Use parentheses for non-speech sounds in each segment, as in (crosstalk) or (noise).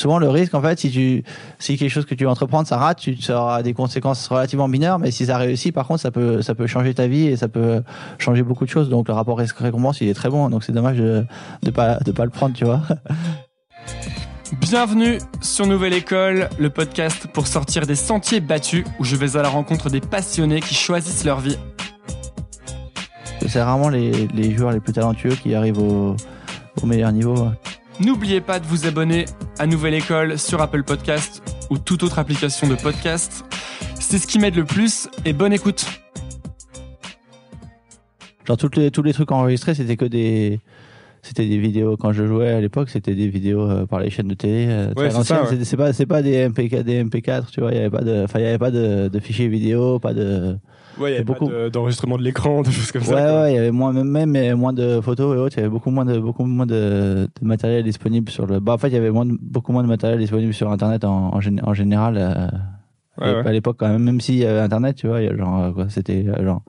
souvent le risque en fait si tu si quelque chose que tu veux entreprendre ça rate tu ça aura des conséquences relativement mineures mais si ça réussit par contre ça peut ça peut changer ta vie et ça peut changer beaucoup de choses donc le rapport risque récompense il est très bon donc c'est dommage de de pas de pas le prendre tu vois (laughs) Bienvenue sur Nouvelle École, le podcast pour sortir des sentiers battus où je vais à la rencontre des passionnés qui choisissent leur vie. C'est rarement les, les joueurs les plus talentueux qui arrivent au, au meilleur niveau. N'oubliez pas de vous abonner à Nouvelle École sur Apple Podcast ou toute autre application de podcast. C'est ce qui m'aide le plus et bonne écoute. Genre toutes les, tous les trucs enregistrés, c'était que des c'était des vidéos quand je jouais à l'époque, c'était des vidéos euh, par les chaînes de télé. Euh, Ouais, très c'est ça, anciennes. ouais. C'est- C'est pas c'est pas des MP4 des MP4, tu vois, il y avait pas de enfin il y avait pas de, de fichiers vidéo, pas de Ouais, il y avait beaucoup. d'enregistrement de l'écran, (laughs) des choses comme Ouais ça. quoi. ouais, il y avait moins même, moins de photos et autres, il y avait beaucoup moins de beaucoup moins de, de matériel disponible sur le bah en fait, il y avait moins de- beaucoup moins de matériel disponible sur internet en en, gén- en général euh, Ouais, ouais. à l'époque quand même même s'il y avait internet, tu vois, genre euh, quoi, c'était euh, genre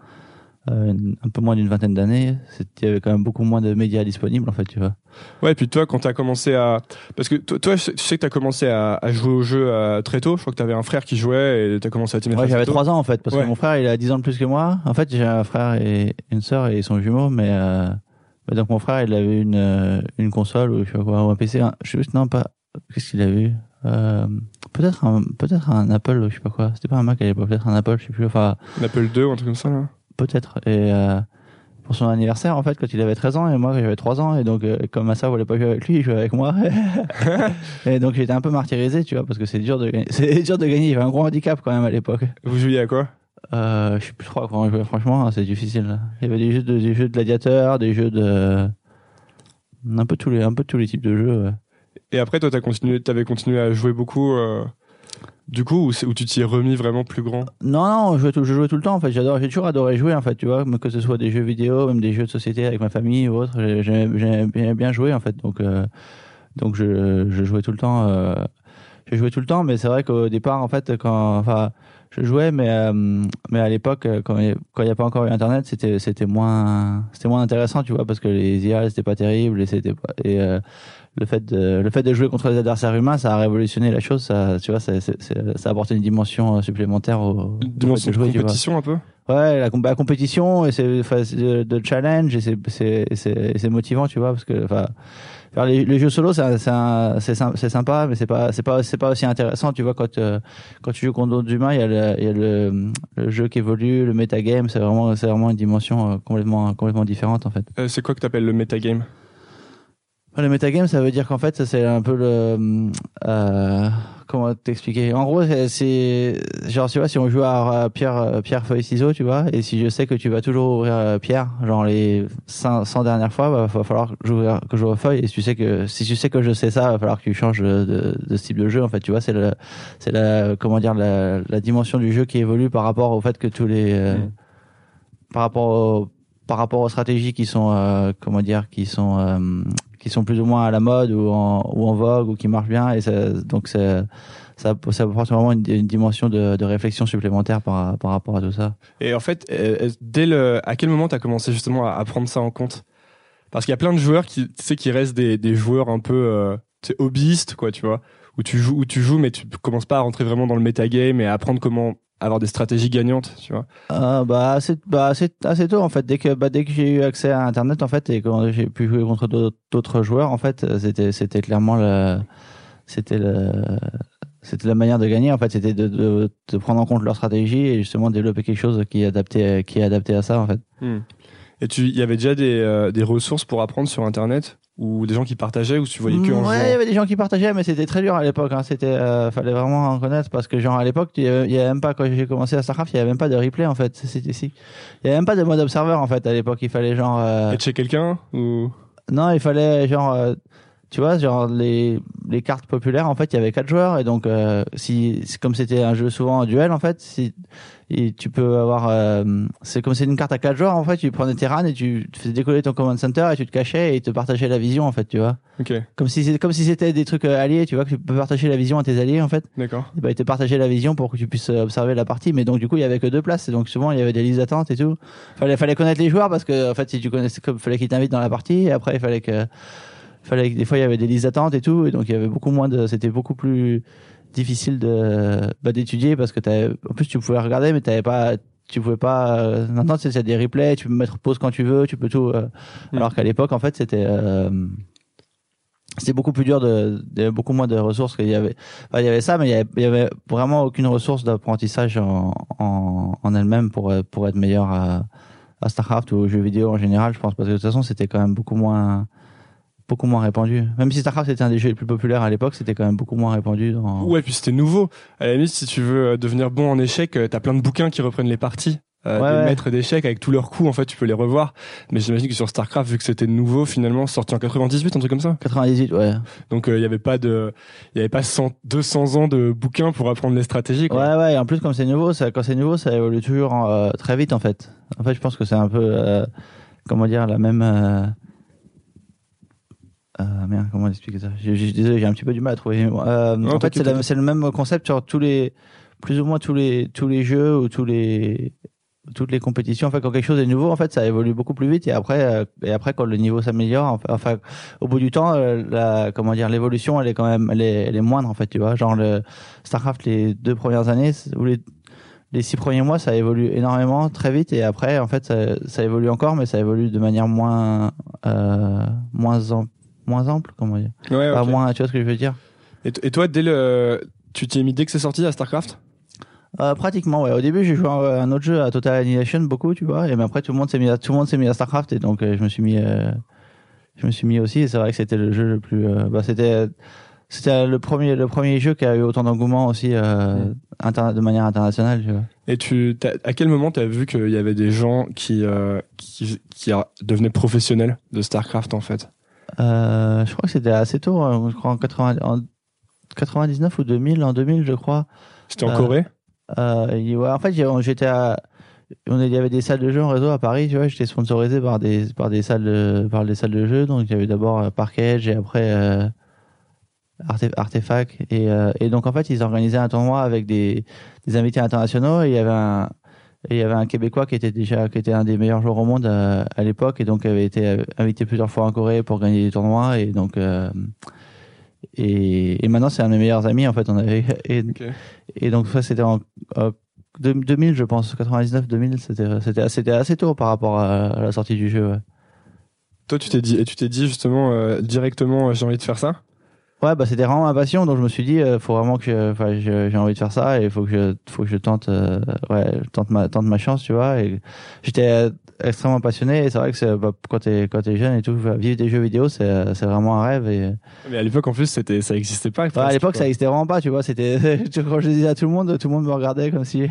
euh, un peu moins d'une vingtaine d'années, il y avait quand même beaucoup moins de médias disponibles en fait, tu vois. Ouais, et puis toi, quand t'as commencé à, parce que toi, toi, je sais que t'as commencé à, à jouer au jeu euh, très tôt. Je crois que t'avais un frère qui jouait et t'as commencé à t'y mettre. Ouais, j'avais tôt. 3 ans en fait, parce Ouais. que mon frère il a 10 ans de plus que moi. En fait, j'ai un frère et une sœur et ils sont jumeaux, mais euh, donc mon frère il avait une une console ou je sais pas quoi, ou un PC, un- je sais juste non pas qu'est-ce qu'il avait eu euh, peut-être un peut-être un Apple ou je sais pas quoi. C'était pas un Mac à l'époque, peut-être un Apple, je sais plus. Enfin Un Apple 2 ou un truc comme ça là. Peut-être et euh, pour son anniversaire en fait quand il avait 13 ans et moi j'avais 3 ans et donc euh, comme ma sœur voulait pas jouer avec lui il jouait avec moi (laughs) (laughs) et donc j'étais un peu martyrisé tu vois parce que c'est dur de gagner c'est dur de gagner il y avait un gros handicap quand même à l'époque Vous jouiez à quoi? Euh, je sais plus trop comment jouer, franchement, hein, c'est difficile. Il y avait des jeux de, des jeux de gladiateurs, des jeux de, un peu tous les, un peu tous les types de jeux. ouais. Et après, toi, t'as continué, t'avais continué à jouer beaucoup. euh, du coup, où, où tu t'y es remis vraiment plus grand? Non, non, je je jouais tout le temps, en fait. J'adore, j'ai toujours adoré jouer, en fait, tu vois, que ce soit des jeux vidéo, même des jeux de société avec ma famille ou autre. j'ai- J'aimais bien, jouer, en fait. Donc, euh, donc je, jouais tout le temps, euh, tout le temps, mais c'est vrai qu'au départ, en fait, quand, enfin, je jouais, mais, euh, mais à l'époque, euh, quand il n'y a pas encore eu Internet, c'était, c'était moins, c'était moins intéressant, tu vois, parce que les IA, c'était pas terrible et c'était pas, et, euh, le fait de, le fait de jouer contre des adversaires humains, ça a révolutionné la chose, ça, tu vois, ça, c'est- c'est- ça a apporté une dimension euh, supplémentaire au, Dimension de de jouer, compétition un peu. Ouais, la, la compétition et c'est enfin, c'est de, de challenge et c'est c'est c'est c'est motivant, tu vois, parce que enfin les, les jeux solo c'est sympa, mais c'est pas c'est pas c'est pas aussi intéressant, tu vois, quand euh, quand tu joues contre d'autres humains, il y a le y a le, jeu qui évolue, le metagame, c'est vraiment c'est vraiment une dimension euh, complètement complètement différente en fait. Euh, c'est quoi que t'appelles le metagame? Le metagame, ça veut dire qu'en fait, c'est un peu le. Euh, comment t'expliquer? En gros, c'est-. Genre, tu vois, si on joue à, pierre, euh, pierre, feuille, ciseaux, tu vois, et si je sais que tu vas toujours ouvrir euh, pierre, genre les 100, 100 dernières fois, bah, va falloir que j'ouvre que j'ouvre feuille. Et si tu sais que, si tu sais que je sais ça, va falloir que tu changes de, de, type de jeu, en fait, tu vois, c'est le, c'est la, comment dire, la, la dimension du jeu qui évolue par rapport au fait que tous les. euh, Mm. Par rapport au, par rapport aux stratégies qui sont, euh, comment dire, qui sont. Qui sont plus ou moins à la mode ou en, ou en vogue ou qui marchent bien et ça, donc ça, ça apporte vraiment une, dimension de, réflexion supplémentaire par, par rapport à tout ça. Et en fait, euh, dès le, à quel moment t'as commencé justement à, prendre ça en compte? Parce qu'il y a plein de joueurs qui, tu sais, qui restent des, des joueurs un peu, euh, tu hobbyistes, quoi, tu vois, où tu joues, où tu joues, mais tu commences pas à rentrer vraiment dans le metagame et à apprendre comment avoir des stratégies gagnantes, tu vois. Euh, bah, assez, bah assez, assez tôt en fait. Dès que bah, dès que j'ai eu accès à internet en fait et quand j'ai pu jouer contre d'autres- joueurs en fait c'était c'était clairement le c'était le c'était la manière de gagner en fait. C'était de, de, de prendre en compte leur stratégie et justement développer quelque chose qui est adapté qui est adapté à ça en fait. Et tu, il y avait déjà des, euh, des ressources pour apprendre sur Internet? Ou des gens qui partageaient ou tu voyais que en ouais, il y avait des gens qui partageaient, mais c'était très dur à l'époque. Hein. C'était, euh, fallait vraiment en connaître parce que genre à l'époque, il y avait il y avait même pas quand j'ai commencé à Starcraft, il y avait même pas de replay en fait. C'était si, il y avait même pas de mode observeur en fait à l'époque. Il fallait genre, euh, Et chez quelqu'un ou? Non, il fallait genre, euh, tu vois, genre les les cartes populaires en fait, il y avait quatre joueurs et donc euh, si comme c'était un jeu souvent en duel en fait, si et tu peux avoir euh, c'est comme c'est une carte à quatre joueurs en fait, tu prenais tes runs et tu faisais décoller ton command center et tu te cachais et ils te partageaient la vision en fait, tu vois. Ok, Comme si c'est comme si c'était des trucs euh, alliés, tu vois, que tu peux partager la vision à tes alliés en fait. d'accord. Et bah, ils te partageaient la vision pour que tu puisses euh, observer la partie, mais donc du coup il y avait que deux places, et donc souvent il y avait des listes d'attente et tout. Fallait fallait connaître les joueurs parce que en fait si tu connaissais, comme fallait qu'ils t'invitent dans la partie, et après il fallait que fallait des fois il y avait des listes d'attente et tout, et donc il y avait beaucoup moins de, c'était beaucoup plus difficile de bah, d'étudier parce que t'avais, en plus tu pouvais regarder, mais t'avais pas, tu pouvais pas. Euh, maintenant c'est c'est des replays, tu peux mettre pause quand tu veux, tu peux tout. euh, Mm. Alors qu'à l'époque en fait c'était euh, c'était beaucoup plus dur de, il y avait beaucoup moins de ressources qu'il y avait enfin, il y avait ça mais il y avait, il y avait vraiment aucune ressource d'apprentissage en, en, en elle-même pour euh, pour être meilleur à, à Starcraft ou aux jeux vidéo en général je pense parce que de toute façon c'était quand même beaucoup moins beaucoup moins répandu même si Starcraft était un des jeux les plus populaires à l'époque c'était quand même beaucoup moins répandu dans Ouais, puis c'était nouveau. À la limite, si tu veux euh, devenir bon en échecs, euh, t'as plein de bouquins qui reprennent les parties. Euh, Ouais, des ouais. maîtres d'échecs avec tous leurs coups, en fait, tu peux les revoir. Mais j'imagine que sur StarCraft, vu que c'était nouveau, finalement, sorti en 98, un truc comme ça. 98 ouais Donc, il y avait pas de, il y avait pas 100, 200 ans de bouquins pour apprendre les stratégies, quoi. Ouais, ouais, et en plus, comme c'est nouveau, ça, quand c'est nouveau, ça évolue toujours euh, très vite, en fait. En fait, je pense que c'est un peu, euh, comment dire, la même. Euh, merde, comment expliquer ça? Je je- désolé, j'ai un petit peu du mal à trouver. Euh, Non, en fait, c'est le même concept sur tous les, plus ou moins tous les, tous les jeux ou tous les, toutes les compétitions. En fait, quand quelque chose est nouveau, en fait, ça évolue beaucoup plus vite. Et après, euh, et après, quand le niveau s'améliore, enfin, au bout du temps, euh, la, comment dire, l'évolution, elle est quand même, elle est, elle est moindre, en fait, tu vois. Genre le Starcraft, les deux premières années ou les les six premiers mois, ça évolue énormément, très vite, et après, en fait, ça, ça évolue encore, mais ça évolue de manière moins, euh, moins, am- moins ample, comment dire. Ouais, Pas moins, tu vois ce que je veux dire Et, toi, dès le, tu t'y es mis dès que c'est sorti à StarCraft? Euh, Pratiquement, ouais. Au début, j'ai joué à un autre jeu, à Total Annihilation, beaucoup, tu vois, et mais après, tout le monde s'est mis à, tout le monde s'est mis à Starcraft, et donc, euh, je me suis mis, euh, je me suis mis aussi, et c'est vrai que c'était le jeu le plus, bah, c'était, c'était le premier, le premier jeu qui a eu autant d'engouement aussi, euh, Mm. interna- de manière internationale, tu vois. Et tu, à quel moment t'as vu qu'il y avait des gens qui, euh, qui, qui devenaient professionnels de StarCraft, en fait? Euh, je crois que c'était assez tôt, hein, je crois en, 80, en 99 ou 2000, en 2000 je crois. C'était en Euh, Corée? Euh, ouais, en fait, j'étais à, on, il y avait des salles de jeux en réseau à Paris, tu vois, j'étais sponsorisé par des, par des salles de, par des salles de jeux, donc il y avait d'abord Park Edge et après euh, Arte- Artefact et, euh, et donc en fait ils organisaient un tournoi avec des, des invités internationaux et il y avait un et il y avait un Québécois qui était déjà qui était un des meilleurs joueurs au monde euh, à l'époque. Et donc avait été euh, invité plusieurs fois en Corée pour gagner des tournois. Et donc euh, et, et maintenant c'est un de mes meilleurs amis en fait on avait. (laughs) Et, donc ça c'était en euh, deux- 2000 je pense 99 2000 c'était c'était c'était assez tôt par rapport à, à la sortie du jeu ouais. Toi, tu t'es dit, et tu t'es dit justement euh, directement, j'ai envie de faire ça? Ouais, bah c'était vraiment ma passion, donc je me suis dit, euh, faut vraiment que, enfin, j'ai envie de faire ça et faut que je, faut que je tente, euh, ouais, tente ma, tente ma chance, tu vois. Et j'étais extrêmement passionné et c'est vrai que bah, quand t'es, quand t'es jeune et tout, bah, vivre des jeux vidéo, c'est, euh, c'est vraiment un rêve et. Mais à l'époque, en plus, c'était, ça existait pas. Ouais, à l'époque, ça existait vraiment pas, tu vois. C'était (laughs) quand je le disais à tout le monde, tout le monde me regardait comme si.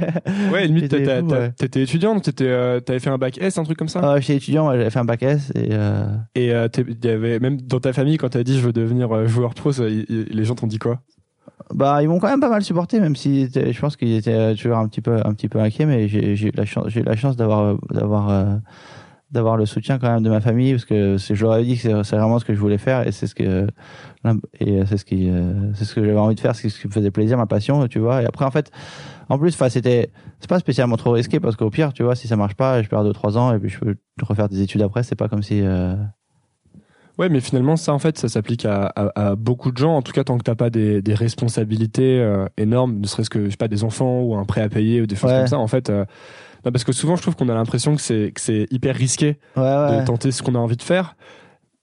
Ouais, (laughs) limite, ouais. t'étais étudiant, donc t'étais, euh, t'avais fait un bac S, un truc comme ça. Ah, j'étais étudiant, j'avais fait un bac S et. Euh... Et euh, il y avait même dans ta famille, quand t'as dit je veux devenir euh, joueur pro, ça, les gens t'ont dit quoi? Bah, ils m'ont quand même pas mal supporté, même si je pense qu'ils étaient toujours un petit peu, un petit peu inquiets, mais j'ai eu la chance, j'ai eu la chance d'avoir, d'avoir, euh, d'avoir le soutien quand même de ma famille, parce que je leur ai dit que c'est vraiment ce que je voulais faire, et c'est ce que, c'est ce euh, ce que j'avais envie de faire, c'est ce qui me faisait plaisir, ma passion, tu vois. Et après, en fait, en plus, enfin, c'était, c'est pas spécialement trop risqué, parce qu'au pire, tu vois, si ça marche pas, je perds deux trois ans, et puis je peux refaire des études après. C'est pas comme si, euh, Ouais, mais finalement, ça, en fait, ça s'applique à, à, à beaucoup de gens. En tout cas, tant que t'as pas des, des responsabilités euh, énormes, ne serait-ce que, je sais pas, des enfants ou un prêt à payer ou des choses Ouais. comme ça, en fait. euh, non, parce que souvent, je trouve qu'on a l'impression que c'est, que c'est hyper risqué ouais, ouais. de tenter ce qu'on a envie de faire.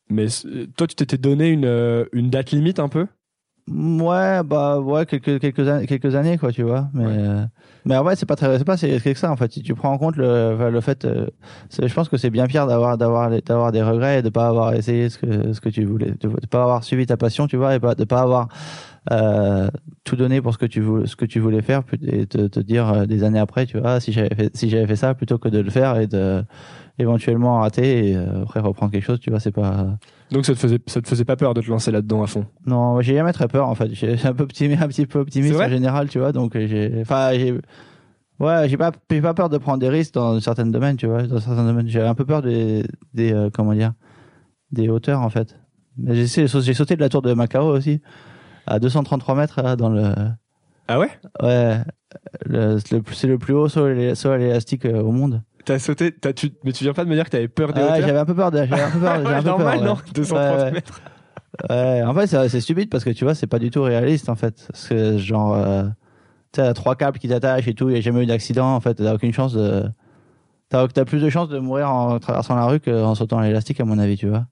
Mais euh, toi, tu t'étais donné une, euh, une date limite un peu? Ouais, bah ouais, quelques quelques années, quelques années quoi, tu vois. Mais Ouais. euh, mais en vrai, c'est pas très, c'est pas risqué que ça en fait. Si tu prends en compte le le fait, euh, c'est- je pense que c'est bien pire d'avoir d'avoir d'avoir des regrets et de pas avoir essayé ce que ce que tu voulais, de, de pas avoir suivi ta passion, tu vois, et pas de pas avoir euh, tout donné pour ce que tu voulais ce que tu voulais faire et te, te dire euh, des années après, tu vois, ah, si j'avais fait si j'avais fait ça plutôt que de le faire et de éventuellement rater et euh, après reprendre quelque chose, tu vois, c'est pas Donc, ça te, faisait, ça te faisait pas peur de te lancer là-dedans à fond? Non, j'ai jamais très peur en fait. J'ai un peu optimiste, un petit peu optimiste en général, tu vois. Donc j'ai, enfin j'ai, ouais, j'ai pas, j'ai pas peur de prendre des risques dans certains domaines, tu vois. Dans certains domaines, j'ai un peu peur des, des, euh, comment dire, des hauteurs en fait. Mais j'ai, j'ai sauté de la tour de Macao aussi à 233 mètres là, dans le, Ah ouais? Ouais, le, c'est le, c'est plus haut saut, à l'élastique euh, au monde. T'as sauté, t'as, tu, mais tu viens pas de me dire que t'avais peur des Ah, j'avais un peu peur, de, j'avais un peu peur, (laughs) Ouais, un peu normal, peur, non ouais. 230 Ouais, ouais. mètres. Ouais, en fait, c'est c'est stupide parce que tu vois, c'est pas du tout réaliste en fait. Parce que genre, euh, tu as trois câbles qui t'attachent et tout, il n'y a jamais eu d'accident. En fait, t'as aucune chance de. T'as as plus de chances de mourir en traversant la rue qu'en sautant l'élastique, à mon avis, tu vois.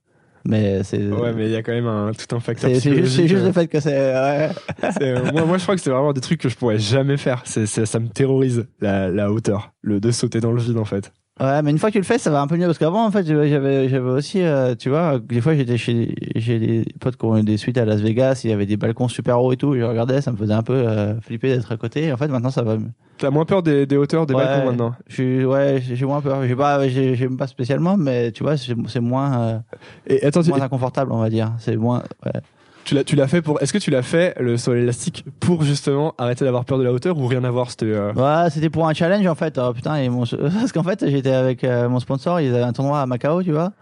Mais c'est. Ouais, mais il y a quand même un, tout un facteur. C'est juste, euh. le fait que c'est. Ouais. C'est- euh, moi, moi, je crois que c'est vraiment des trucs que je pourrais jamais faire. C'est- ça me terrorise la, la hauteur, le de sauter dans le vide en fait. Ouais, mais une fois que tu le fais, ça va un peu mieux parce qu'avant, en fait, j'avais, j'avais aussi, euh, tu vois, des fois, j'étais chez, j'ai des potes qui ont eu des suites à Las Vegas, il y avait des balcons super hauts et tout, et je regardais, ça me faisait un peu euh, flipper d'être à côté. Et en fait, maintenant, ça va mieux. T'as moins peur des, des hauteurs des Ouais. balcons maintenant? Je suis, ouais, j'ai moins peur. J'ai pas, j'ai- j'aime pas spécialement, mais tu vois, c'est moins, euh, Et attends, moins inconfortable, on va dire. C'est moins, ouais. Tu l'as, tu l'as fait pour. Est-ce que tu l'as fait le saut à l'élastique pour justement arrêter d'avoir peur de la hauteur ou rien à voir C'était. euh, Ouais, c'était pour un challenge en fait. Oh, putain, et mon... (laughs) parce qu'en fait, j'étais avec euh, mon sponsor, ils avaient un tournoi à Macao, tu vois.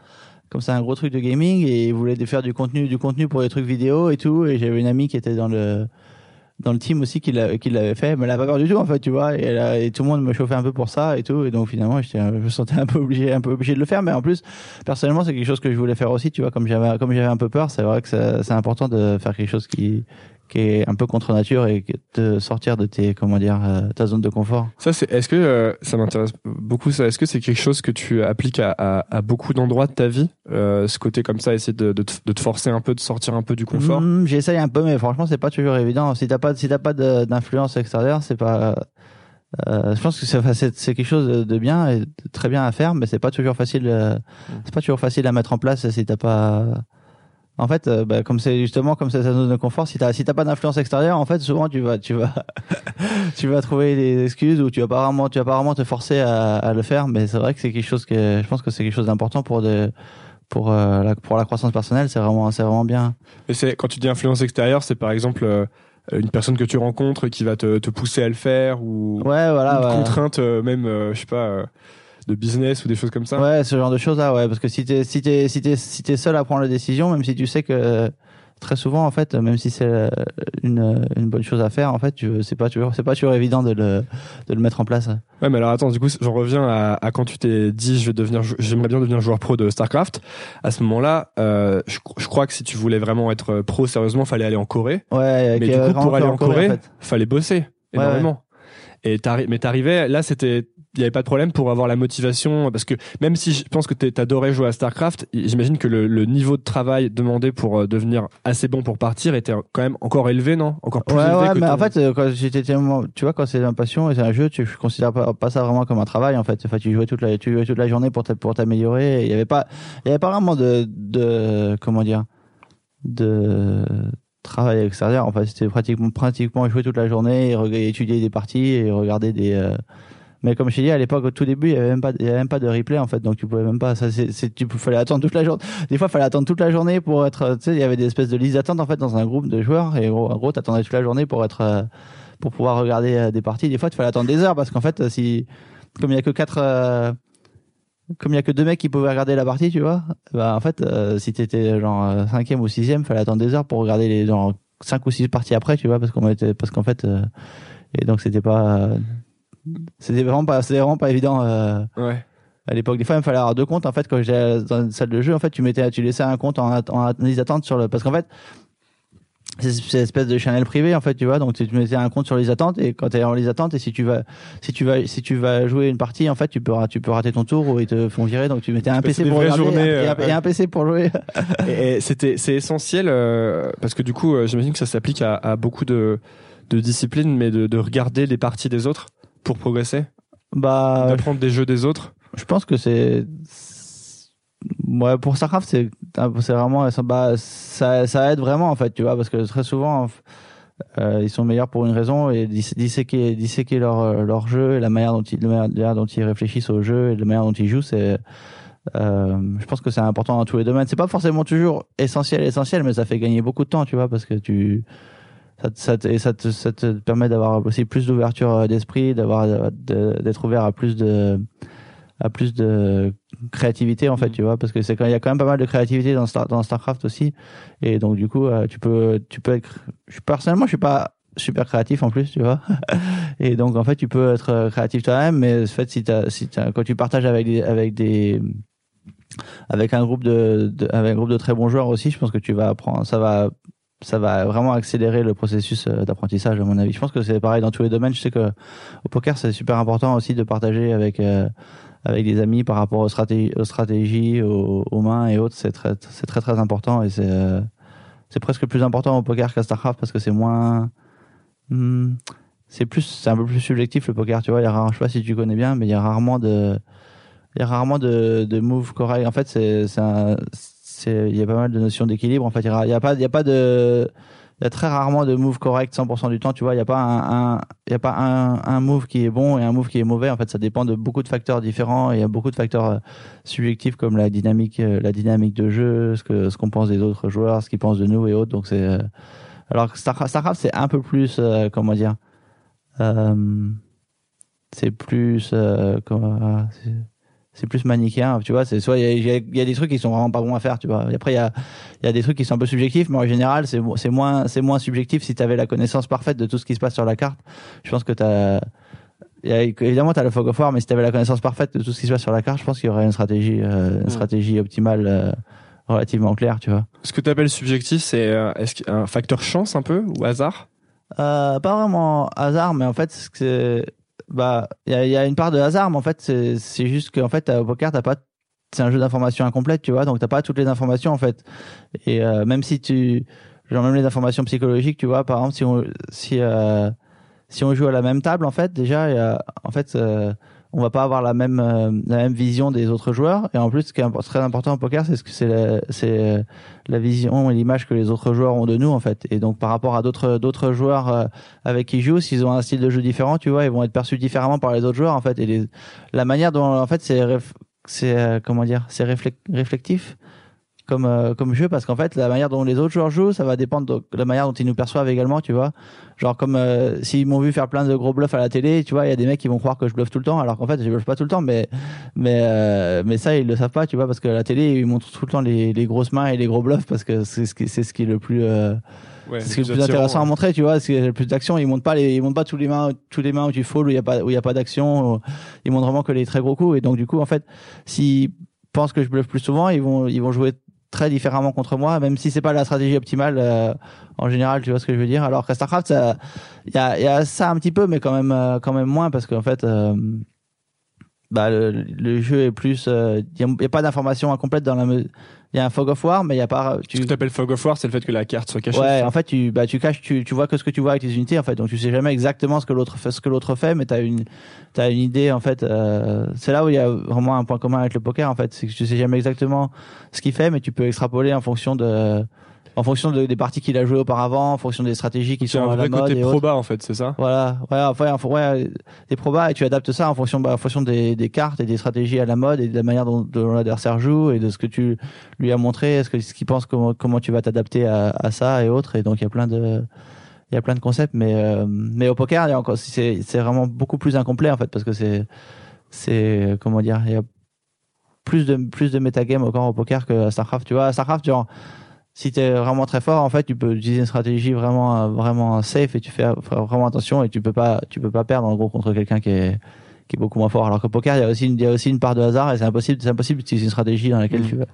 Comme c'est un gros truc de gaming et ils voulaient faire du contenu, du contenu pour les trucs vidéo et tout. Et j'avais une amie qui était dans le dans le team aussi qui l'a- qui l'avait fait, mais elle a pas peur du tout en fait, tu vois. Et, tout le monde me chauffait un peu pour ça et tout. Et donc finalement, je me sentais un peu obligé, un peu obligé de le faire. Mais en plus, personnellement, c'est quelque chose que je voulais faire aussi, tu vois. Comme j'avais comme j'avais un peu peur, c'est vrai que c'est important de faire quelque chose qui qui est un peu contre nature et de sortir de tes comment dire euh, ta zone de confort. Ça, c'est. Est-ce que euh, ça m'intéresse beaucoup ça Est-ce que c'est quelque chose que tu appliques à, à, à beaucoup d'endroits de ta vie euh, Ce côté comme ça, essayer de, de, te, de te forcer un peu, de sortir un peu du confort? Mm, J'essaye un peu, mais franchement, c'est pas toujours évident. Si t'as pas, si t'as pas d'influence extérieure, c'est pas. euh, je pense que c'est quelque chose de- bien et de très bien à faire, mais c'est pas toujours facile. euh, C'est pas toujours facile à mettre en place si t'as pas. En fait, euh, bah, comme c'est justement comme c'est ta zone de confort, si t'as si t'as pas d'influence extérieure, en fait, souvent tu vas tu vas (laughs) tu vas trouver des excuses ou tu vas pas vraiment tu vas pas vraiment te forcer à, à le faire. Mais c'est vrai que c'est quelque chose que je pense que c'est quelque chose d'important pour de pour euh, la pour la croissance personnelle. C'est vraiment c'est vraiment bien. Et c'est quand tu dis influence extérieure, c'est par exemple euh, une personne que tu rencontres qui va te, te pousser à le faire ou Ouais, voilà. une ouais. contrainte même, je sais pas, de business ou des choses comme ça. Ouais, ce genre de choses là, ouais, parce que si t'es si t'es si t'es si t'es seul à prendre la décision, même si tu sais que très souvent en fait, même si c'est euh, une une bonne chose à faire, en fait, tu c'est pas toujours c'est pas toujours évident de le de le mettre en place. Ouais, mais alors attends, du coup, j'en reviens à, à quand tu t'es dit, je vais devenir, j'aimerais bien devenir joueur pro de Starcraft. À ce moment-là, euh, je, je crois que si tu voulais vraiment être pro sérieusement, fallait aller en Corée. Ouais, Mais du coup, pour aller en Corée, en fait. fallait bosser Ouais, énormément. Et t'arri- mais t'arrivais, là, c'était, il y avait pas de problème pour avoir la motivation, parce que même si je pense que t'adorais jouer à Starcraft, j'imagine que le, le niveau de travail demandé pour euh, devenir assez bon pour partir était quand même encore élevé, non? Encore plus Ouais, élevé ouais, que mais en fait, euh, quand j'étais tu vois, quand c'est une passion et c'est un jeu, tu je considère pas, pas ça vraiment comme un travail, en fait. Enfin, tu jouais toute la, tu jouais toute la journée pour pour t'améliorer. Il y avait pas, il y avait pas vraiment de, de, comment dire, de travail extérieur. En fait, c'était pratiquement, pratiquement jouer toute la journée et étudier des parties et regarder des, euh, mais comme je t'ai dit, à l'époque, au tout début, il y avait avait même pas de replay, en fait. Donc, tu pouvais même pas, ça, c'est, tu fallait attendre toute la journée. Des fois, il fallait attendre toute la journée pour être, tu sais, il y avait des espèces de listes d'attente, en fait, dans un groupe de joueurs. Et en gros, t'attendais toute la journée pour être, euh, pour pouvoir regarder euh, des parties. Des fois, il fallait attendre des heures parce qu'en fait, si, comme il y a que quatre, euh, comme il y a que deux mecs qui pouvaient regarder la partie, tu vois, bah, en fait, euh, si t'étais genre euh, cinquième ou sixième, fallait attendre des heures pour regarder les, genre, cinq ou six parties après, tu vois, parce qu'on était, parce qu'en fait, euh, et donc c'était pas, euh, c'était vraiment pas, c'était vraiment pas évident, euh, Ouais. à l'époque. Des fois, il me fallait avoir deux comptes. En fait, quand j'étais dans une salle de jeu, en fait, tu mettais, tu laissais un compte en, en liste d'attente sur le, parce qu'en fait, c'est une espèce de channel privé, en fait, tu vois. Donc, tu mettais un compte sur les attentes et quand tu es en liste d'attente et si tu vas, si tu vas, si tu vas jouer une partie, en fait, tu peux, tu peux rater ton tour ou ils te font virer. Donc, tu mettais un PC pour regarder journées, et, un, euh, et un PC pour jouer. (laughs) Et, et c'était c'est essentiel euh, parce que du coup euh, j'imagine que ça s'applique à, à beaucoup de, de disciplines mais de, de regarder les parties des autres pour progresser bah, d'apprendre des jeux des autres je pense que c'est ouais pour Starcraft c'est c'est vraiment bah, ça ça aide vraiment en fait tu vois parce que très souvent euh, ils sont meilleurs pour une raison et dis- disséquer disséquer leur leur jeu et la manière dont ils la manière dont ils réfléchissent au jeu et la manière dont ils jouent c'est euh, je pense que c'est important dans tous les domaines. C'est pas forcément toujours essentiel essentiel mais ça fait gagner beaucoup de temps tu vois parce que tu ça, te- ça, te, et ça, te, ça te permet d'avoir aussi plus d'ouverture euh, d'esprit d'avoir de- d'être ouvert à plus de à plus de créativité en fait Mhm. tu vois parce que c'est quand il y a quand même pas mal de créativité dans Star, dans Starcraft aussi et donc du coup euh, tu peux tu peux être je, personnellement je suis pas super créatif en plus tu vois (laughs) et donc en fait tu peux être euh, créatif toi-même mais en fait si t'as si quand tu partages avec des avec des avec un groupe de, de, avec un groupe de très bons joueurs aussi, je pense que tu vas apprendre, ça va ça va vraiment accélérer le processus euh, d'apprentissage à mon avis. Je pense que c'est pareil dans tous les domaines. Je sais que au poker c'est super important aussi de partager avec euh, avec des amis par rapport aux stratégies, aux, mains et autres. C'est très c'est très très important et c'est euh, c'est presque plus important au poker qu'à Starcraft parce que c'est moins hmm, c'est plus c'est un peu plus subjectif le poker. Tu vois, il y a rare, je sais pas si tu connais bien, mais il y a rarement de il y a rarement de, moves corrects. En fait, c'est c'est il y a pas mal de notions d'équilibre. En fait, il y a, pas, il y a pas de, il y a très rarement de move correct 100% du temps. Tu vois, il y a pas un, il y a pas un, move qui est bon et un move qui est mauvais. En fait, ça dépend de beaucoup de facteurs différents. Il y a beaucoup de facteurs euh, subjectifs comme la dynamique, euh, la dynamique de jeu, ce que, ce qu'on pense des autres joueurs, ce qu'ils pensent de nous et autres. Donc c'est, euh, alors Starcraft, Starcraft c'est un peu plus, comment dire, euh, c'est plus, comment, c'est plus manichéen tu vois c'est soit il y a, y a, des trucs qui sont vraiment pas bons à faire tu vois. Et après il y a il y a des trucs qui sont un peu subjectifs mais en général c'est c'est moins c'est moins subjectif si tu avais la connaissance parfaite de tout ce qui se passe sur la carte. Je pense que tu as évidemment tu as le fog of war mais si tu avais la connaissance parfaite de tout ce qui se passe sur la carte je pense qu'il y aurait une stratégie euh, une stratégie optimale euh, relativement claire tu vois. Ce que tu appelles subjectif c'est euh, est-ce un facteur chance un peu ou hasard? Euh, pas vraiment hasard mais en fait c'est bah il y a, une part de hasard mais en fait c'est juste qu'en fait au poker t'as pas c'est un jeu d'informations incomplète tu vois donc t'as pas toutes les informations en fait. Et euh, même si tu genre même les informations psychologiques tu vois par exemple si on si euh, si on joue à la même table en fait déjà y a, en fait euh, on va pas avoir la même euh, la même vision des autres joueurs. Et en plus ce qui est très important au poker c'est ce que c'est la, c'est euh, la vision et l'image que les autres joueurs ont de nous en fait. Et donc par rapport à d'autres d'autres joueurs euh, avec qui ils jouent s'ils ont un style de jeu différent tu vois ils vont être perçus différemment par les autres joueurs en fait. Et les, la manière dont en fait c'est c'est comment dire c'est réflectif comme euh, comme jeu parce qu'en fait la manière dont les autres joueurs jouent ça va dépendre de la manière dont ils nous perçoivent également tu vois genre comme euh, s'ils m'ont vu faire plein de gros bluffs à la télé tu vois il y a des mecs qui vont croire que je bluffe tout le temps alors qu'en fait je bluffe pas tout le temps mais mais euh, mais ça ils le savent pas tu vois parce que la télé ils montrent tout le temps les, les grosses mains et les gros bluffs parce que c'est ce qui c'est ce qui est le plus Ouais, c'est le plus intéressant à montrer, tu vois, c'est le plus d'action. Ils montrent pas les, ils montrent pas tous les mains, tous les mains où tu fall où il y a pas, où il y a pas d'action. Ils montrent vraiment que les très gros coups. Et donc du coup, en fait, s'ils pensent que je bluffe plus souvent, ils vont, ils vont jouer très différemment contre moi, même si c'est pas la stratégie optimale euh, en général, tu vois ce que je veux dire. Alors que Starcraft, il y a, a, ça un petit peu, mais quand même, euh, quand même moins parce qu'en fait, euh, bah, le, jeu est plus, il n'y a, pas d'information incomplète dans la il y a un fog of war, mais il y a pas. Tu... Ce que t'appelles fog of war, c'est le fait que la carte soit cachée. Ouais, en fait, tu, bah, tu caches, tu, tu vois que ce que tu vois avec les unités, en fait. Donc, tu sais jamais exactement ce que l'autre fait, ce que l'autre fait, mais t'as une, t'as une idée, en fait. Euh, c'est là où il y a vraiment un point commun avec le poker, en fait. C'est que tu sais jamais exactement ce qu'il fait, mais tu peux extrapoler en fonction de, en fonction de, des parties qu'il a joué auparavant, en fonction des stratégies qui sont à la mode. C'est un proba en fait, c'est ça? Voilà, ouais, enfin, ouais, des probas et tu adaptes ça en fonction, bah, en fonction des, des, cartes et des stratégies à la mode et de la manière dont, dont l'adversaire joue et de ce que tu lui as montré, est-ce que ce qu'il pense comment comment tu vas t'adapter à, à, ça et autres. Et donc il y a plein de il y a plein de concepts, mais euh, mais au poker, encore c'est c'est vraiment beaucoup plus incomplet en fait parce que c'est c'est comment dire, il y a plus de plus de metagame encore au poker que à Starcraft. Tu vois, à Starcraft, genre si tu es vraiment très fort, en fait, tu peux utiliser une stratégie vraiment vraiment safe et tu fais vraiment attention et tu peux pas tu peux pas perdre en gros contre quelqu'un qui est qui est beaucoup moins fort. Alors qu'au poker, il y a aussi une, il y a aussi une part de hasard et c'est impossible c'est impossible d'utiliser une stratégie dans laquelle mm. tu vas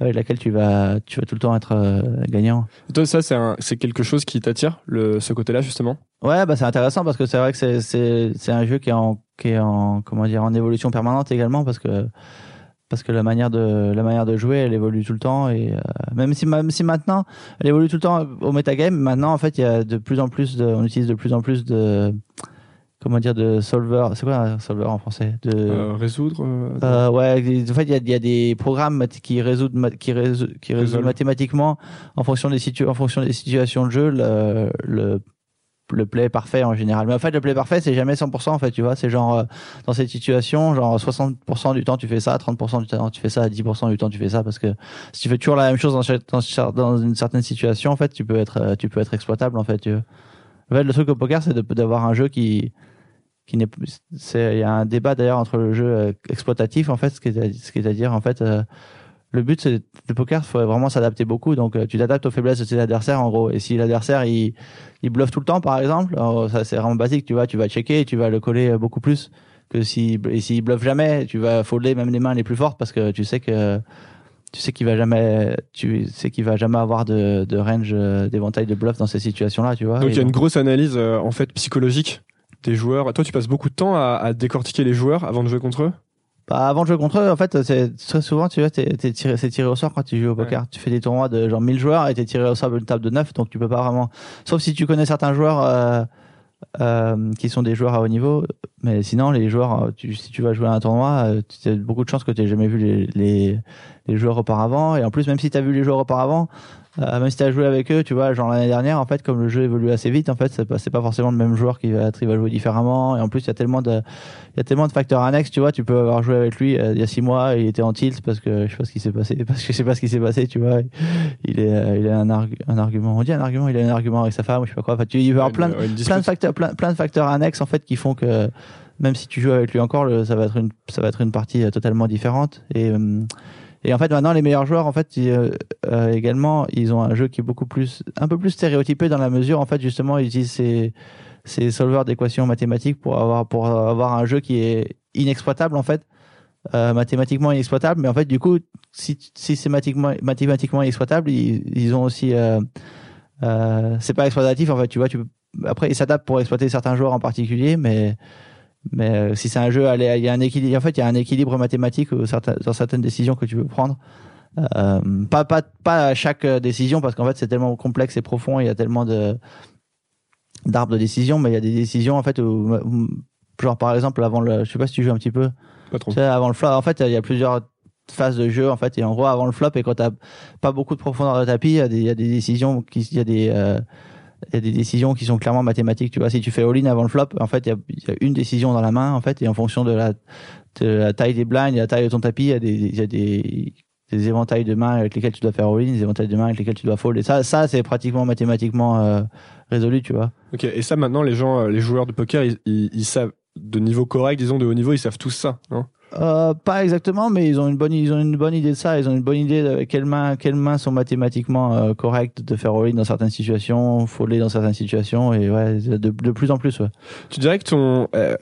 avec laquelle tu vas tu vas tout le temps être euh, gagnant. toi, ça c'est c'est quelque chose qui t'attire le ce côté-là justement? Ouais, bah c'est intéressant parce que c'est vrai que c'est c'est c'est un jeu qui est en qui est en comment dire en évolution permanente également parce que parce que la manière de la manière de jouer elle évolue tout le temps et euh, même si même si maintenant elle évolue tout le temps au metagame maintenant en fait il y a de plus en plus de on utilise de plus en plus de comment dire de solver c'est quoi un solver en français? De euh, résoudre euh, euh ouais en fait il y a, y a, des programmes qui résoudent qui résoudent qui résoudent mathématiquement en fonction des situ en fonction des situations de jeu le, le le play parfait en général. Mais en fait, le play parfait, c'est jamais 100% en fait, tu vois. C'est genre, euh, dans cette situation, genre 60% du temps tu fais ça, 30% du temps tu fais ça, 10% du temps tu fais ça, parce que si tu fais toujours la même chose dans, une certaine situation, en fait, tu peux être, euh, tu peux être exploitable en fait. Tu En fait, le truc au poker, c'est d'avoir un jeu qui, qui n'est, c'est, il y a un débat d'ailleurs entre le jeu euh, exploitatif en fait, ce qui est, ce qui est à dire en fait le but c'est le poker il faut vraiment s'adapter beaucoup donc euh, tu t'adaptes aux faiblesses de tes adversaires en gros et si l'adversaire il il bluffe tout le temps par exemple ça c'est vraiment basique tu vois tu vas checker et tu vas le coller euh, beaucoup plus que s'il et s'il bluffe jamais, tu vas folder même les mains les plus fortes parce que tu sais que tu sais qu'il va jamais tu sais qu'il va jamais avoir de, de range euh, d'éventail de bluff dans ces situations là tu vois Donc il y a une grosse analyse euh, en fait psychologique des joueurs. Toi, tu passes beaucoup de temps à, à décortiquer les joueurs avant de jouer contre eux? Bah, avant de jouer contre eux, en fait, c'est très souvent, tu vois, t'es, t'es tiré, c'est tiré au sort quand tu joues au poker. Tu fais des tournois de genre 1000 joueurs et t'es tiré au sort d'une table de 9, donc tu peux pas vraiment. Sauf si tu connais certains joueurs euh, euh, qui sont des joueurs à haut niveau, mais sinon les joueurs, euh, tu, si tu vas jouer à un tournoi, euh, tu as beaucoup de chances que tu jamais vu les, les, les joueurs auparavant. Et en plus, même si tu as vu les joueurs auparavant, euh, même si tu as joué avec eux, tu vois, genre l'année dernière, en fait, comme le jeu évolue assez vite, en fait, c'est pas, forcément le même joueur qui va, va jouer différemment. Et en plus, il y a tellement de, il y a tellement de facteurs annexes, tu vois. Tu peux avoir joué avec lui euh, il y a six mois, il était en tilt parce que je sais pas ce qui s'est passé, parce que je sais pas ce qui s'est passé, tu vois. Il est, euh, il a un, argu- un argument, on dit un argument, il a un argument avec sa femme, je sais pas quoi. Enfin, tu, il va y avoir plein, de- plein de facteurs, plein, plein de facteurs annexes en fait qui font que même si tu joues avec lui encore, le- ça va être une, ça va être une partie euh, totalement différente. Et euh, et en fait, maintenant, les meilleurs joueurs, en fait, euh, euh, également, ils ont un jeu qui est beaucoup plus, un peu plus stéréotypé dans la mesure, en fait, justement, ils utilisent ces, ces solveurs d'équations mathématiques pour avoir, pour avoir un jeu qui est inexploitable, en fait, euh, mathématiquement inexploitable. Mais en fait, du coup, si, c'est mathématiquement, inexploitable, ils, ils ont aussi, euh, euh, c'est pas exploitatif, en fait, tu vois, tu après, ils s'adaptent pour exploiter certains joueurs en particulier, mais, mais euh, si c'est un jeu, il y a un équilibre. En fait, il y a un équilibre mathématique euh, certain- dans certaines décisions que tu veux prendre. Euh, pas pas pas à chaque euh, décision parce qu'en fait c'est tellement complexe et profond. Il y a tellement de d'arbres de décision, mais il y a des décisions en fait où, où- genre par exemple avant le, je sais pas si tu joues un petit peu. Pas trop. Tu sais, avant le flop, en fait, il y a plusieurs phases de jeu, en fait, et en gros, avant le flop, et quand t'as pas beaucoup de profondeur de tapis, il y a des, il y a des décisions qui, il y a des, euh, il y a des décisions qui sont clairement mathématiques. Tu vois, si tu fais all-in avant le flop, en fait, il y a, une décision dans la main, en fait, et en fonction de la, taille des blinds, et la taille de ton tapis, il y a des, éventails de mains avec lesquels tu dois faire all-in, des éventails de mains avec lesquels tu dois fold. Et ça, ça, c'est pratiquement mathématiquement euh, résolu, tu vois. Ok. Et ça, maintenant, les gens, euh, les joueurs de poker, ils, savent de niveau correct, disons de haut niveau, ils savent tous ça, non Euh, pas exactement, mais ils ont une bonne, ils ont une bonne idée de ça. Ils ont une bonne idée de quelles mains, quelles mains sont mathématiquement euh, correctes de faire all-in dans certaines situations, folder dans certaines situations, et ouais, de, de plus en plus. Tu dirais que ton, euh,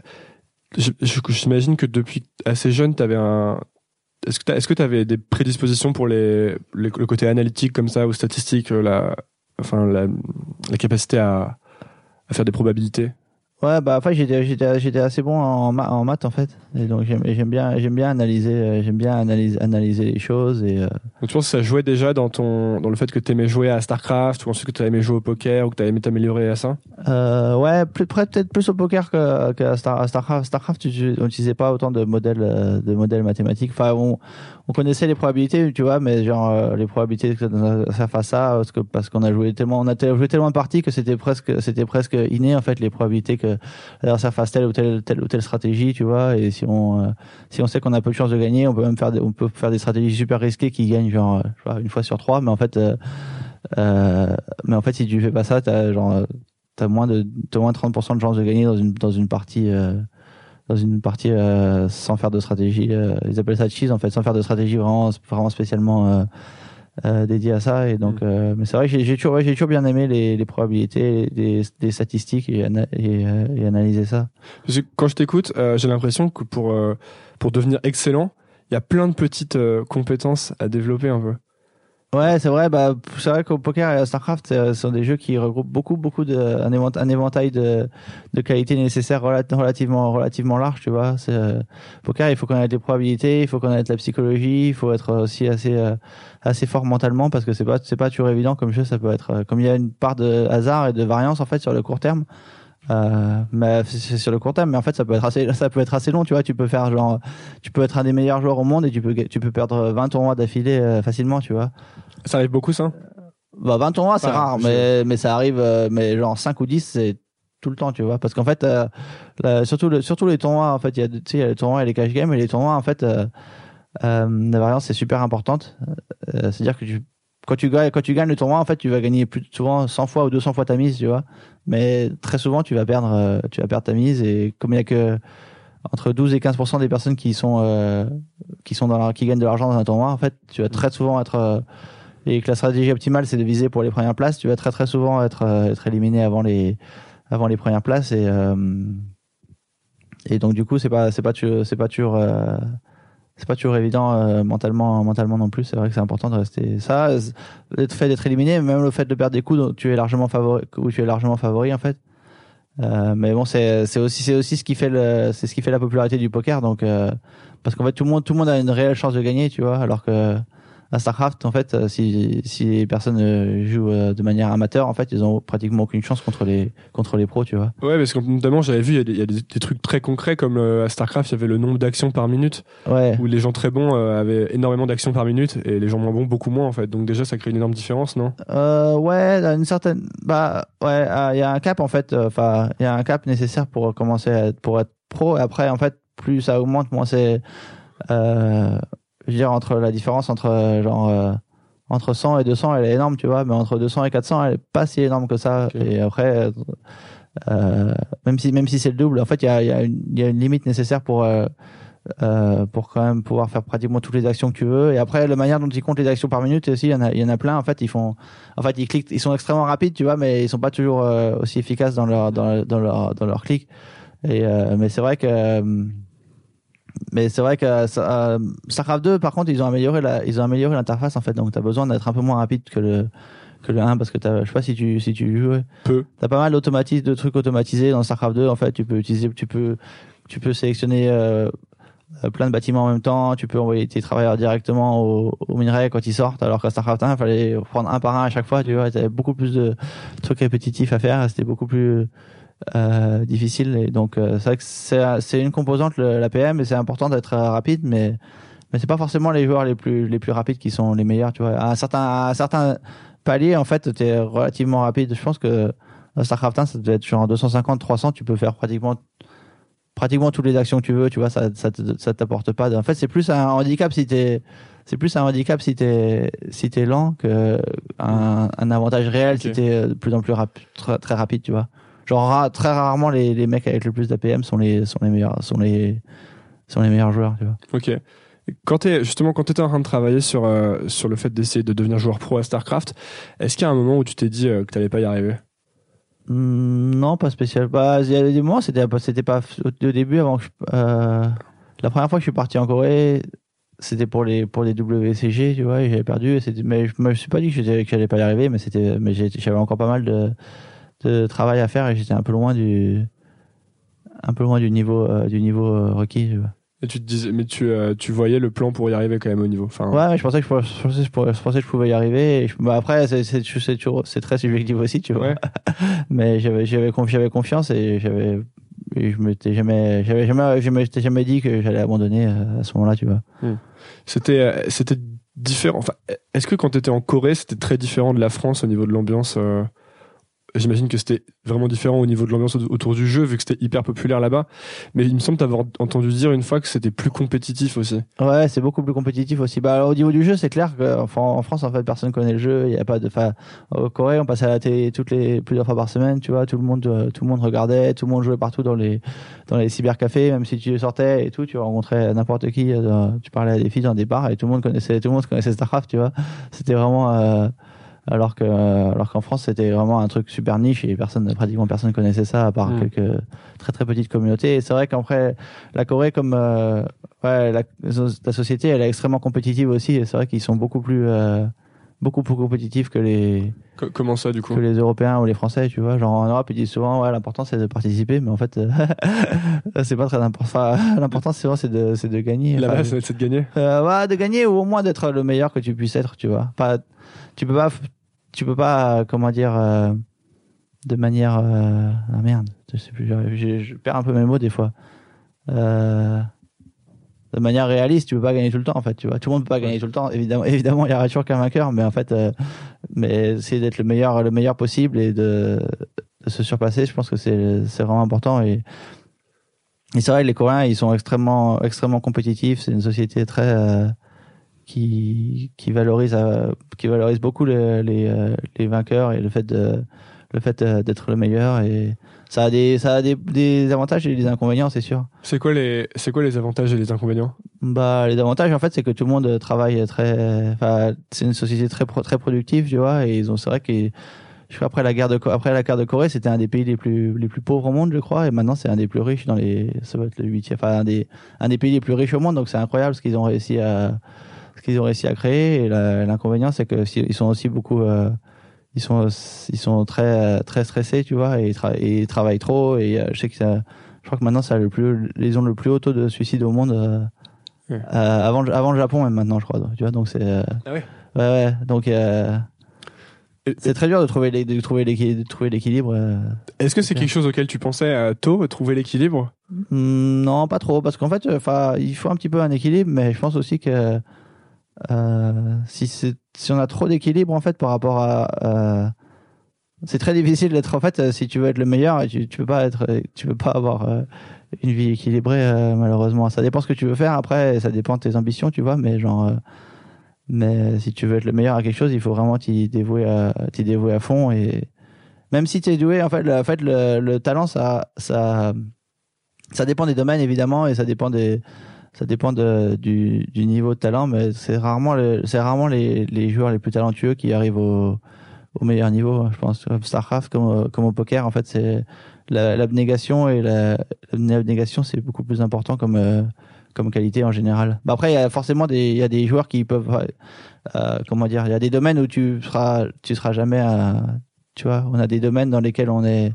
j'imagine que depuis assez jeune, t'avais un, est-ce que est-ce que t'avais des prédispositions pour les- le côté analytique comme ça ou statistique, euh, la, enfin la, la capacité à, à faire des probabilités? Ouais, bah enfin j'étais j'étais j'étais assez bon en, ma- en maths en fait, et donc j'aime j'aime bien j'aime bien analyser euh, j'aime bien analyser analyser les choses et euh, Donc tu penses que ça jouait déjà dans ton, dans le fait que t'aimais jouer à Starcraft ou ensuite que t'aimais jouer au poker ou que t'avais aimé t'améliorer à ça? Euh, ouais, plus peut-être plus au poker que, que à Star, à Starcraft. Starcraft, tu, n'utilisait pas autant de modèles euh, de modèles mathématiques. Enfin, on, on connaissait les probabilités, tu vois, mais genre euh, les probabilités que ça, ça fasse ça, parce que parce qu'on a joué tellement, on a joué tellement de parties que c'était presque c'était presque inné en fait les probabilités que l'adversaire fasse telle ou telle telle ou telle stratégie, tu vois. Et si on euh, si on sait qu'on a peu de chance de gagner, on peut même faire des, on peut faire des stratégies super risquées qui gagnent genre euh, je une fois sur trois, mais en fait euh, euh, mais en fait si tu fais pas ça, t'as genre t'as moins de t'as moins de 30% de chances de gagner dans une dans une partie euh, dans une partie euh, sans faire de stratégie euh, ils appellent ça cheese en fait sans faire de stratégie vraiment vraiment spécialement euh, euh, dédiée à ça. Et donc euh, mais c'est vrai que j'ai toujours ouais, j'ai toujours bien aimé les, les probabilités des, des statistiques et, ana- et, euh, et analyser ça. Parce que quand je t'écoute, euh, j'ai l'impression que pour, euh, pour devenir excellent, il y a plein de petites compétences à développer un peu. Ouais, c'est vrai. Bah, c'est vrai qu'au poker et à Starcraft, euh, sont des jeux qui regroupent beaucoup, beaucoup de un, évent- un éventail de, de qualités nécessaires relat- relativement, relativement large. Tu vois, c'est euh, poker. Il faut connaître les probabilités, il faut connaître la psychologie, il faut être aussi assez, euh, assez fort mentalement parce que c'est pas, c'est pas toujours évident comme jeu. Ça peut être, euh, comme il y a une part de hasard et de variance en fait sur le court terme. Euh, mais c'est sur le court terme, mais en fait ça peut être assez, (laughs) ça peut être assez long, tu vois. Tu peux faire genre, tu peux être un des meilleurs joueurs au monde et tu peux, tu peux perdre 20 tournois d'affilée euh, facilement, tu vois. Ça arrive beaucoup ça Bah 20 tournois c'est Ouais, rare, mais mais ça arrive, euh, mais genre 5 ou 10 c'est tout le temps, tu vois, parce qu'en fait, euh, la- surtout le, surtout les tournois, en fait, il y a, tu sais, il y a les tournois et les cash games, et les tournois, en fait, euh, euh, la variance c'est super importante. C'est-à-dire que tu, quand tu gagnes, quand tu gagnes le tournoi, en fait, tu vas gagner plus souvent 100 fois ou 200 fois ta mise, tu vois, mais très souvent tu vas perdre, tu vas perdre ta mise, et comme il y a que entre 12 et 15% des personnes qui sont euh, qui sont dans la- qui gagnent de l'argent dans un tournoi, en fait, tu vas très souvent être euh, et que la stratégie optimale c'est de viser pour les premières places, tu vas très très souvent être euh, éliminé avant les premières places. Et euh, et donc du coup c'est pas c'est pas c'est pas toujours euh, c'est pas toujours évident mentalement mentalement non plus. C'est vrai que c'est important de rester ça. Le fait d'être éliminé même le fait de perdre des coups dont tu es largement favori où tu es largement favori en fait. Mais bon c'est aussi c'est aussi ce qui fait le c'est ce qui fait la popularité du poker. Donc parce qu'en fait tout le monde tout le monde a une réelle chance de gagner tu vois. Alors que à Starcraft en fait euh, si si les personnes euh, jouent euh, de manière amateur en fait ils ont pratiquement aucune chance contre les contre les pros tu vois Ouais, parce que notamment, j'avais vu, il y a des, il y a des- des trucs très concrets, comme euh, à StarCraft, il y avait le nombre d'actions par minute, ouais où les gens très bons euh, avaient énormément d'actions par minute, et les gens moins bons, beaucoup moins, en fait. Donc déjà, ça crée une énorme différence, non? Euh, ouais, une certaine. Bah, ouais, il y a un cap en fait. Enfin, il y a un cap nécessaire pour commencer à être, pour être pro. Et après, en fait, plus ça augmente, moins c'est. Euh, je veux dire entre la différence entre euh, genre euh, entre 100 et 200, elle est énorme, tu vois. Mais entre 200 et 400, elle est pas si énorme que ça. Et après, euh, même si même si c'est le double, en fait, il y a, il y a une il y a une limite nécessaire pour. euh, euh, pour quand même pouvoir faire pratiquement toutes les actions que tu veux et après la manière dont ils comptent les actions par minute aussi il y en a il y en a plein en fait ils font en fait ils cliquent ils sont extrêmement rapides tu vois mais ils sont pas toujours euh, aussi efficaces dans leur dans, dans leur dans leur clic et euh, mais c'est vrai que mais c'est vrai que euh, Starcraft 2 par contre ils ont amélioré la ils ont amélioré l'interface en fait donc tu as besoin d'être un peu moins rapide que le que le 1 parce que t'as je sais pas si tu si tu joues Peu. T'as pas mal d'automatismes, de trucs automatisés dans Starcraft 2. En fait, tu peux utiliser, tu peux, tu peux sélectionner euh, euh, plein de bâtiments en même temps. Tu peux envoyer tes travailleurs directement au, au minerai quand ils sortent. Alors qu'à Starcraft 1, il fallait prendre un par un à chaque fois. Tu vois, t'avais beaucoup plus de trucs répétitifs à faire. C'était beaucoup plus euh, difficile. Et donc, euh, c'est vrai que c'est, une composante le- la PM, et c'est important d'être euh, rapide, mais mais c'est pas forcément les joueurs les plus les plus rapides qui sont les meilleurs. Tu vois, à un certain à un certain palier, en fait, t'es relativement rapide. Je pense que dans StarCraft 1, ça devait être genre en 250, 300, tu peux faire pratiquement pratiquement toutes les actions que tu veux, tu vois, ça ça te- ça t'apporte pas. En fait, c'est plus un handicap si t'es c'est plus un handicap si t'es si t'es lent que un, un avantage réel si Ok. t'es de plus en plus rap- très, très rapide, tu vois. Genre très rarement les, les mecs avec le plus d'APM sont les sont les meilleurs sont les sont les meilleurs joueurs, tu vois. Ok. Quand t'es justement quand t'étais en train de travailler sur euh, sur le fait d'essayer de devenir joueur pro à Starcraft, est-ce qu'il y a un moment où tu t'es dit euh, que t'allais pas y arriver? Hmm, Non, pas spécial. Bah, il y a des moments, c'était pas, c'était pas au, début avant que je, euh, la première fois que je suis parti en Corée, c'était pour les pour les WCG, tu vois, et j'avais perdu. Mais je me suis pas dit que j'allais pas y arriver, mais c'était, mais j'avais encore pas mal de de travail à faire et j'étais un peu loin du un peu loin du niveau euh, du niveau euh, requis. tu. Et tu te disais, mais tu euh, tu voyais le plan pour y arriver quand même au niveau. Enfin, Ouais, mais je pensais que je, pourrais- je pensais, je pourrais- je pensais que je pouvais y arriver. Et bah, après, c'est c'est c'est toujours c'est très subjectif aussi, tu vois. Ouais. (laughs) mais j'avais j'avais j'avais confiance et j'avais et je m'étais jamais j'avais jamais je m'étais jamais dit que j'allais abandonner à ce moment-là, tu vois. C'était euh, c'était différent. Enfin, est-ce que quand t'étais en Corée, c'était très différent de la France au niveau de l'ambiance euh, J'imagine que c'était vraiment différent au niveau de l'ambiance au- autour du jeu, vu que c'était hyper populaire là-bas. Mais il me semble t'avoir entendu dire une fois que c'était plus compétitif aussi. Ouais, c'est beaucoup plus compétitif aussi. Bah au niveau du jeu, c'est clair que enfin, en France en fait personne connaît le jeu, il y a pas de enfin au Corée, on passait à la télé toutes les plusieurs fois par semaine, tu vois, tout le monde euh, tout le monde regardait, tout le monde jouait partout dans les dans les cybercafés, même si tu sortais et tout, tu rencontrais n'importe qui, euh, tu parlais à des filles dans des bars et tout le monde connaissait tout le monde connaissait Starcraft, tu vois. C'était vraiment euh, alors que alors qu'en France c'était vraiment un truc super niche et personne pratiquement personne connaissait ça à part Mm. quelques très très petites communautés et c'est vrai qu'après la Corée comme euh, ouais la, la société elle est extrêmement compétitive aussi et c'est vrai qu'ils sont beaucoup plus euh, beaucoup plus compétitifs que les Co- comment ça, du coup? que les Européens ou les Français tu vois genre en Europe ils disent souvent ouais l'important c'est de participer mais en fait euh, (laughs) c'est pas très important (laughs) l'important c'est vraiment c'est de c'est de gagner Enfin, ça va être de gagner. euh, ouais, de gagner ou au moins d'être le meilleur que tu puisses être, tu vois. Pas, tu peux pas, tu peux pas, euh, comment dire, euh, de manière, euh, ah merde, je sais plus, je, perds un peu mes mots des fois. Euh, de manière réaliste, tu peux pas gagner tout le temps, en fait, tu vois. Tout le monde peut pas gagner tout le temps. Évidemment, évidemment, il y aura toujours qu'un vainqueur, mais en fait, euh, mais c'est d'être le meilleur, le meilleur possible et de, de se surpasser. Je pense que c'est, c'est vraiment important et, et c'est vrai que les Coréens, ils sont extrêmement, extrêmement compétitifs. C'est une société très qui qui valorise euh, qui valorise beaucoup les les, euh, les vainqueurs et le fait de le fait euh, d'être le meilleur et ça a des ça a des, des avantages et des inconvénients, c'est sûr. C'est quoi les c'est quoi les avantages et les inconvénients? Bah les avantages en fait c'est que tout le monde travaille très enfin c'est une société très très productive, tu vois et ils ont c'est vrai qu'ils je crois après la guerre de après la guerre de Corée, c'était un des pays les plus les plus pauvres au monde, je crois, et maintenant c'est un des plus riches dans les ça va être le huitième, enfin un des un des pays les plus riches au monde. Donc c'est incroyable ce qu'ils ont réussi à qu'ils ont réussi à créer. Et l'inconvénient, c'est que ils sont aussi beaucoup euh, ils sont ils sont très très stressés, tu vois, et ils, ils travaillent trop. Et euh, je sais que ça, je crois que maintenant ça le plus les ont le plus haut taux de suicide au monde. Euh, euh, avant avant le Japon même maintenant je crois tu vois donc c'est ah ouais ouais ouais donc c'est très dur de trouver les, de trouver l'équilibre. De trouver l'équilibre. Euh. Est-ce que c'est quelque chose auquel tu pensais à tôt, trouver l'équilibre? Hmm, Non, pas trop, parce qu'en fait, enfin, il faut un petit peu un équilibre, mais je pense aussi que euh, si on a trop d'équilibre en fait par rapport à euh, c'est très difficile d'être en fait si tu veux être le meilleur tu, tu peux pas être tu peux pas avoir euh, une vie équilibrée euh, malheureusement. Ça dépend ce que tu veux faire. Après ça dépend de tes ambitions tu vois. Mais genre mais si tu veux être le meilleur à quelque chose, il faut vraiment t'y dévouer à, t'y dévouer à fond. Et même si tu es doué, en fait, le, en fait, le, talent, ça, ça, ça dépend des domaines évidemment, et ça dépend des, ça dépend de, du, du niveau de talent. Mais c'est rarement, c'est rarement les, les joueurs les plus talentueux qui arrivent au, au meilleur niveau. Je pense Starcraft comme, comme au poker, en fait, c'est l'abnégation et l'abnégation, c'est beaucoup plus important comme euh, comme qualité en général. Bah après, il y a forcément des, il y a des joueurs qui peuvent, euh, comment dire, il y a des domaines où tu seras, tu seras jamais, à, tu vois, on a des domaines dans lesquels on est,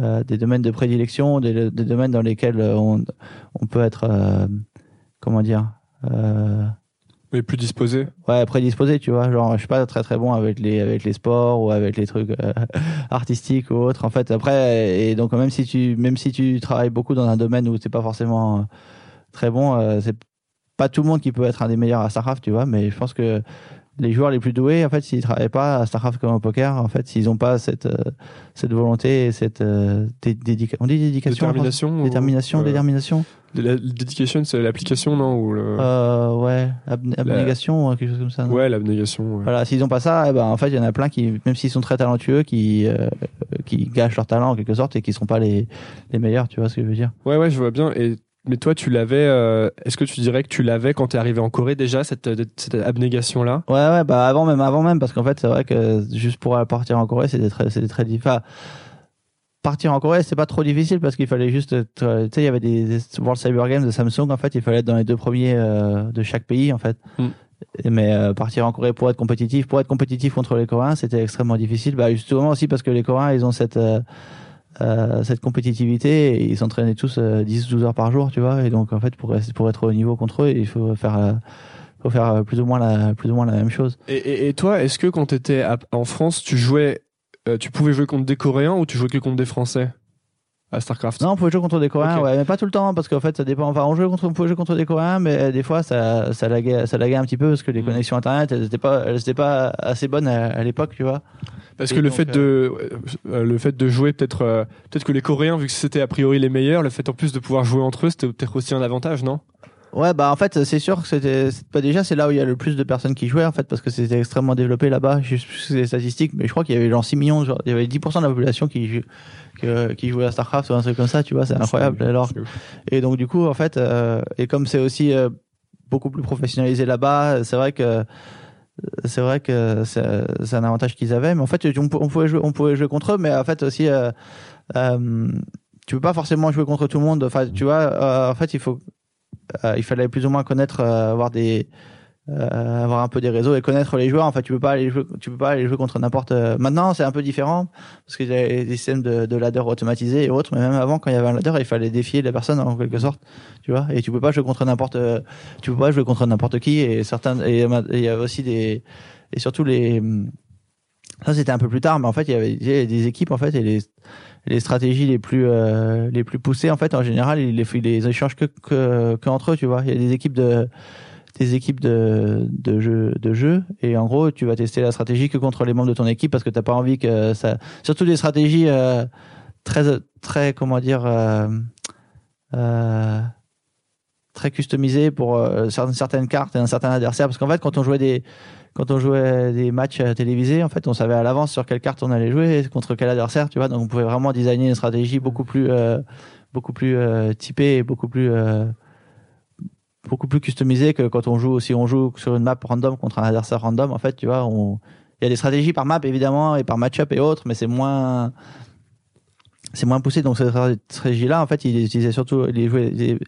euh, des domaines de prédilection, des, des, domaines dans lesquels on, on peut être, euh, comment dire, euh, mais plus disposé. Ouais, prédisposé, tu vois. Genre, je suis pas très très bon avec les avec les sports ou avec les trucs euh, (laughs) artistiques ou autres. En fait, après, et donc même si tu même si tu travailles beaucoup dans un domaine où c'est pas forcément très bon. Euh, c'est pas tout le monde qui peut être un des meilleurs à StarCraft, tu vois, mais je pense que les joueurs les plus doués, en fait, s'ils travaillent pas à StarCraft comme au poker, en fait, s'ils ont pas cette euh, cette volonté et cette euh, dédication, on dit dédication, détermination, détermination, détermination. La dédication, c'est l'application, non ou le... euh, ouais, abnégation, ou quelque chose comme ça. ouais, l'abnégation. Voilà, s'ils ont pas ça, eh ben en fait, il y en a plein qui, même s'ils sont très talentueux, qui qui gâchent leur talent en quelque sorte et qui sont pas les les meilleurs, tu vois ce que je veux dire. Ouais, ouais, je vois bien. Et mais toi, tu l'avais. Euh, est-ce que tu dirais que tu l'avais quand tu es arrivé en Corée déjà cette, cette abnégation-là? Ouais, ouais, bah avant même, avant même, parce qu'en fait, c'est vrai que juste pour partir en Corée, c'était très, c'était très difficile. partir en Corée, c'est pas trop difficile parce qu'il fallait juste, tu sais, il y avait des, World Cyber Games de Samsung. En fait, il fallait être dans les deux premiers euh, de chaque pays, en fait. Mm. Mais euh, partir en Corée pour être compétitif, pour être compétitif contre les Coréens, c'était extrêmement difficile. Bah justement aussi parce que les Coréens, ils ont cette euh, cette compétitivité ils s'entraînaient tous 10-12 euh, heures par jour, tu vois. Et donc en fait pour pour être au niveau contre eux, il faut faire euh, faut faire plus ou moins la plus ou moins la même chose. Et, et, toi, est-ce que quand tu étais en France, tu jouais tu pouvais jouer contre des Coréens ou tu jouais que contre des Français? À Starcraft Non, on pouvait jouer contre des Coréens, ouais, mais pas tout le temps parce qu'en fait ça dépend. Enfin, on jouait contre, on pouvait jouer contre des Coréens, mais des fois ça ça laguait, ça laguait un petit peu parce que les mm. connexions internet elles étaient pas elles étaient pas assez bonnes à, à l'époque, tu vois. Parce que le fait de euh, le fait de jouer peut-être euh, peut-être que les Coréens vu que c'était a priori les meilleurs, le fait en plus de pouvoir jouer entre eux, c'était peut-être aussi un avantage, non? Ouais, bah en fait, c'est sûr que c'était pas déjà c'est là où il y a le plus de personnes qui jouaient en fait parce que c'était extrêmement développé là-bas. Je sais les statistiques, mais je crois qu'il y avait genre 6 millions, genre il y avait 10% de la population qui qui jouait à Starcraft ou un truc comme ça, tu vois, c'est incroyable. Alors et donc du coup en fait euh, et comme c'est aussi beaucoup plus professionnalisé là-bas, c'est vrai que c'est vrai que c'est un avantage qu'ils avaient, mais en fait, on, pouvait jouer, on pouvait jouer contre eux, mais en fait aussi, euh, euh, tu peux pas forcément jouer contre tout le monde. Enfin, tu vois, euh, en fait, il faut, euh, il fallait plus ou moins connaître, euh, avoir des, euh, avoir un peu des réseaux et connaître les joueurs. En fait, tu peux pas aller tu peux pas aller jouer contre n'importe. Euh, maintenant, c'est un peu différent parce qu'il y a des systèmes de, de ladder automatisés et autres. Mais même avant, quand il y avait un ladder, il fallait défier la personne en quelque sorte, tu vois. Et tu peux pas jouer contre n'importe, tu peux pas jouer contre n'importe qui. Et certains, et il y a aussi des, et surtout les, ça c'était un peu plus tard, mais en fait il y avait des équipes en fait et les les stratégies les plus euh, les plus poussées en fait en général ils les ils les échangent que, que entre eux tu vois. Il y a des équipes de des équipes de, de jeu de jeu. Et en gros tu vas tester la stratégie que contre les membres de ton équipe parce que t'as pas envie que ça surtout des stratégies euh, très très comment dire euh, très customisées pour euh, certaines cartes et un certain adversaire. Parce qu'en fait quand on jouait des quand on jouait des matchs télévisés en fait on savait à l'avance sur quelle carte on allait jouer contre quel adversaire tu vois donc on pouvait vraiment designer une stratégie beaucoup plus beaucoup plus typée et beaucoup plus beaucoup plus customisé que quand on joue si on joue sur une map random contre un adversaire random en fait tu vois il y a des stratégies par map évidemment et par match-up et autres, mais c'est moins c'est moins poussé. Donc cette stratégie-là, en fait, il les surtout, les jouait,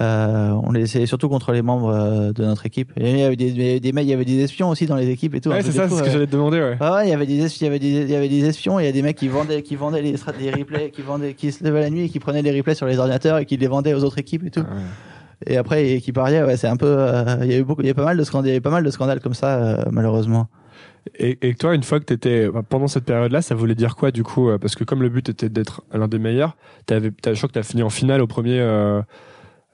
euh, on les essayait surtout contre les membres euh, de notre équipe. Et il y avait des, mecs, il y avait des espions aussi dans les équipes et tout. Ouais, c'est ça, c'est ce que j'allais te demander, ouais. Il y avait des, il y avait des, il y avait des espions, il y a des mecs qui vendaient, qui vendaient les, les replays, qui vendaient, qui se levaient la nuit et qui prenaient les replays sur les ordinateurs et qui les vendaient aux autres équipes et tout. Ah ouais. Et après, et qui pariaient, ouais, c'est un peu, euh, il y a eu beaucoup, il y a pas mal de scandales, il y avait pas mal de scandales comme ça, euh, malheureusement. Et, et toi, une fois que t'étais bah, pendant cette période-là, ça voulait dire quoi du coup euh, Parce que comme le but était d'être l'un des meilleurs, t'avais, t'as, je crois que t'as fini en finale au premier.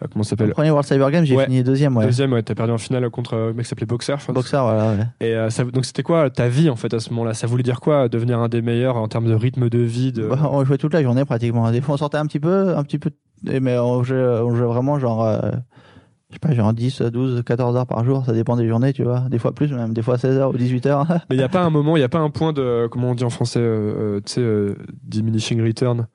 Euh, euh, comment s'appelle premier World Cyber Games, j'ai Ouais. fini deuxième, ouais. Deuxième, ouais, t'as perdu en finale contre euh, un mec qui s'appelait Boxer, je crois. Boxer, voilà, ouais. Et euh, ça, donc c'était quoi ta vie en fait à ce moment-là? Ça voulait dire quoi devenir un des meilleurs en termes de rythme de vie de... Bah, on jouait toute la journée pratiquement. Des fois, on sortait un petit peu, un petit peu, mais on jouait, on jouait vraiment genre, euh, je sais pas, genre 10, 12, 14 heures par jour. Ça dépend des journées, tu vois. Des fois plus, même des fois 16 heures ou 18 heures. Mais il y a pas un (laughs) moment, il y a pas un point de comment on dit en français, euh, euh, tu sais, euh, diminishing return?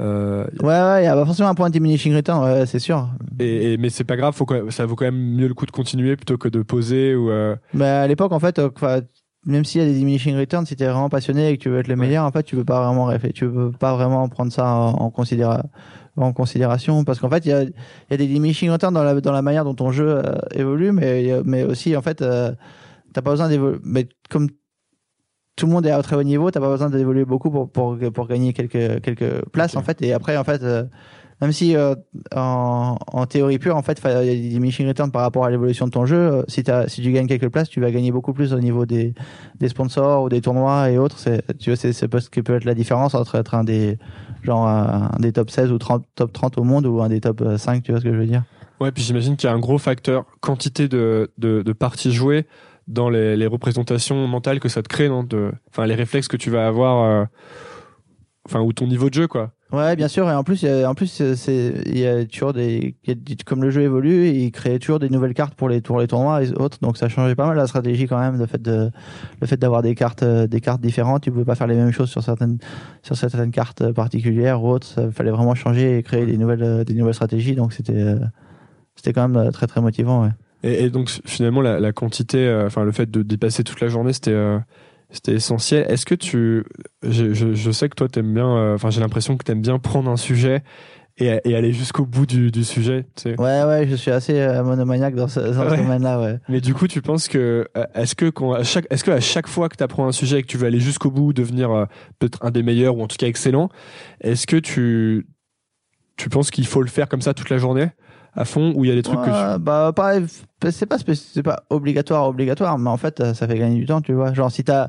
Euh, ouais, ouais, il y a forcément un point de diminishing return, ouais, c'est sûr. et, et- mais c'est pas grave, faut quand même- ça vaut quand même mieux le coup de continuer plutôt que de poser ou. euh, Mais à l'époque, en fait, euh, même s'il y a des diminishing returns, si t'es vraiment passionné et que tu veux être le Ouais. meilleur, en fait, tu peux pas vraiment tu peux pas vraiment prendre ça en, en considéra- en considération, parce qu'en fait, il y a, il y a des diminishing returns dans la, dans la manière dont ton jeu euh, évolue, mais, mais aussi, en fait, t'as pas besoin d'évoluer, mais comme tout le monde est à très haut niveau, t'as pas besoin d'évoluer beaucoup pour, pour, pour gagner quelques, quelques places, en fait, et après, en fait, euh, même si euh, en, en théorie pure, en fait, fa- il y a des diminishing returns par rapport à l'évolution de ton jeu. euh, Si, t'as- si tu gagnes quelques places, tu vas gagner beaucoup plus au niveau des, des sponsors ou des tournois et autres. C'est, tu vois, c'est, c'est ce qui peut être la différence entre être un des, genre, un, des top 16 ou 30, top 30 au monde ou un des top euh, 5, tu vois ce que je veux dire? Ouais, puis j'imagine qu'il y a un gros facteur quantité de, de, de parties jouées dans les, représentations mentales que ça te crée, non Enfin, les réflexes que tu vas avoir, euh, enfin, ou ton niveau de jeu, quoi. Ouais, bien sûr. Et en plus, il a, en plus, euh, il y a toujours des, il comme le jeu évolue, il crée toujours des nouvelles cartes pour les pour les tournois et autres. Donc, ça changeait pas mal la stratégie quand même. Le fait de, le fait d'avoir des cartes, euh, des cartes différentes. Tu pouvais pas faire les mêmes choses sur certaines, sur certaines cartes euh, particulières ou autres. Ça fallait vraiment changer et créer des nouvelles, euh, des nouvelles stratégies. Donc, c'était, euh, c'était quand même euh, très très motivant. Et, et donc finalement la, la quantité, euh, enfin le fait de dépasser toute la journée, c'était euh, c'était essentiel. Est-ce que tu, je, je, je sais que toi t'aimes bien, euh, enfin j'ai l'impression que t'aimes bien prendre un sujet et, et aller jusqu'au bout du, du sujet, tu sais. Ouais, ouais, je suis assez euh, monomaniaque dans ce, dans ce Ouais. domaine-là. Ouais. Mais du coup, tu penses que est-ce que quand, à chaque est-ce que à chaque fois que tu apprends un sujet et que tu veux aller jusqu'au bout, devenir euh, peut-être un des meilleurs ou en tout cas excellent, est-ce que tu tu penses qu'il faut le faire comme ça toute la journée? À fond ou il y a des trucs que tu... Bah pas c'est pas c'est pas obligatoire obligatoire mais en fait euh, ça fait gagner du temps tu vois. Genre si t'as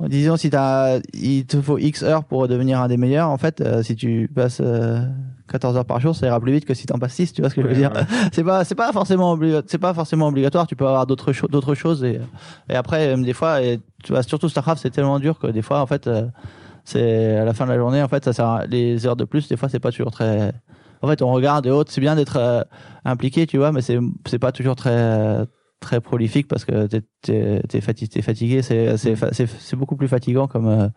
disons si t'as il te faut x heures pour devenir un des meilleurs en fait euh, si tu passes euh, 14 heures par jour ça ira plus vite que si t'en passes 6 tu vois ce que je veux Ouais, dire. (laughs) c'est pas c'est pas forcément c'est pas forcément obligatoire tu peux avoir d'autres choses d'autres choses et et après même des fois et, tu vois surtout Starcraft c'est tellement dur que des fois en fait euh, c'est à la fin de la journée en fait ça sert à- les heures de plus des fois c'est pas toujours très en fait on regarde et autres c'est bien d'être euh, impliqué tu vois mais c'est c'est pas toujours très très prolifique parce que t'es t'es t'es fatigué c'est c'est beaucoup plus fatigant comme euh,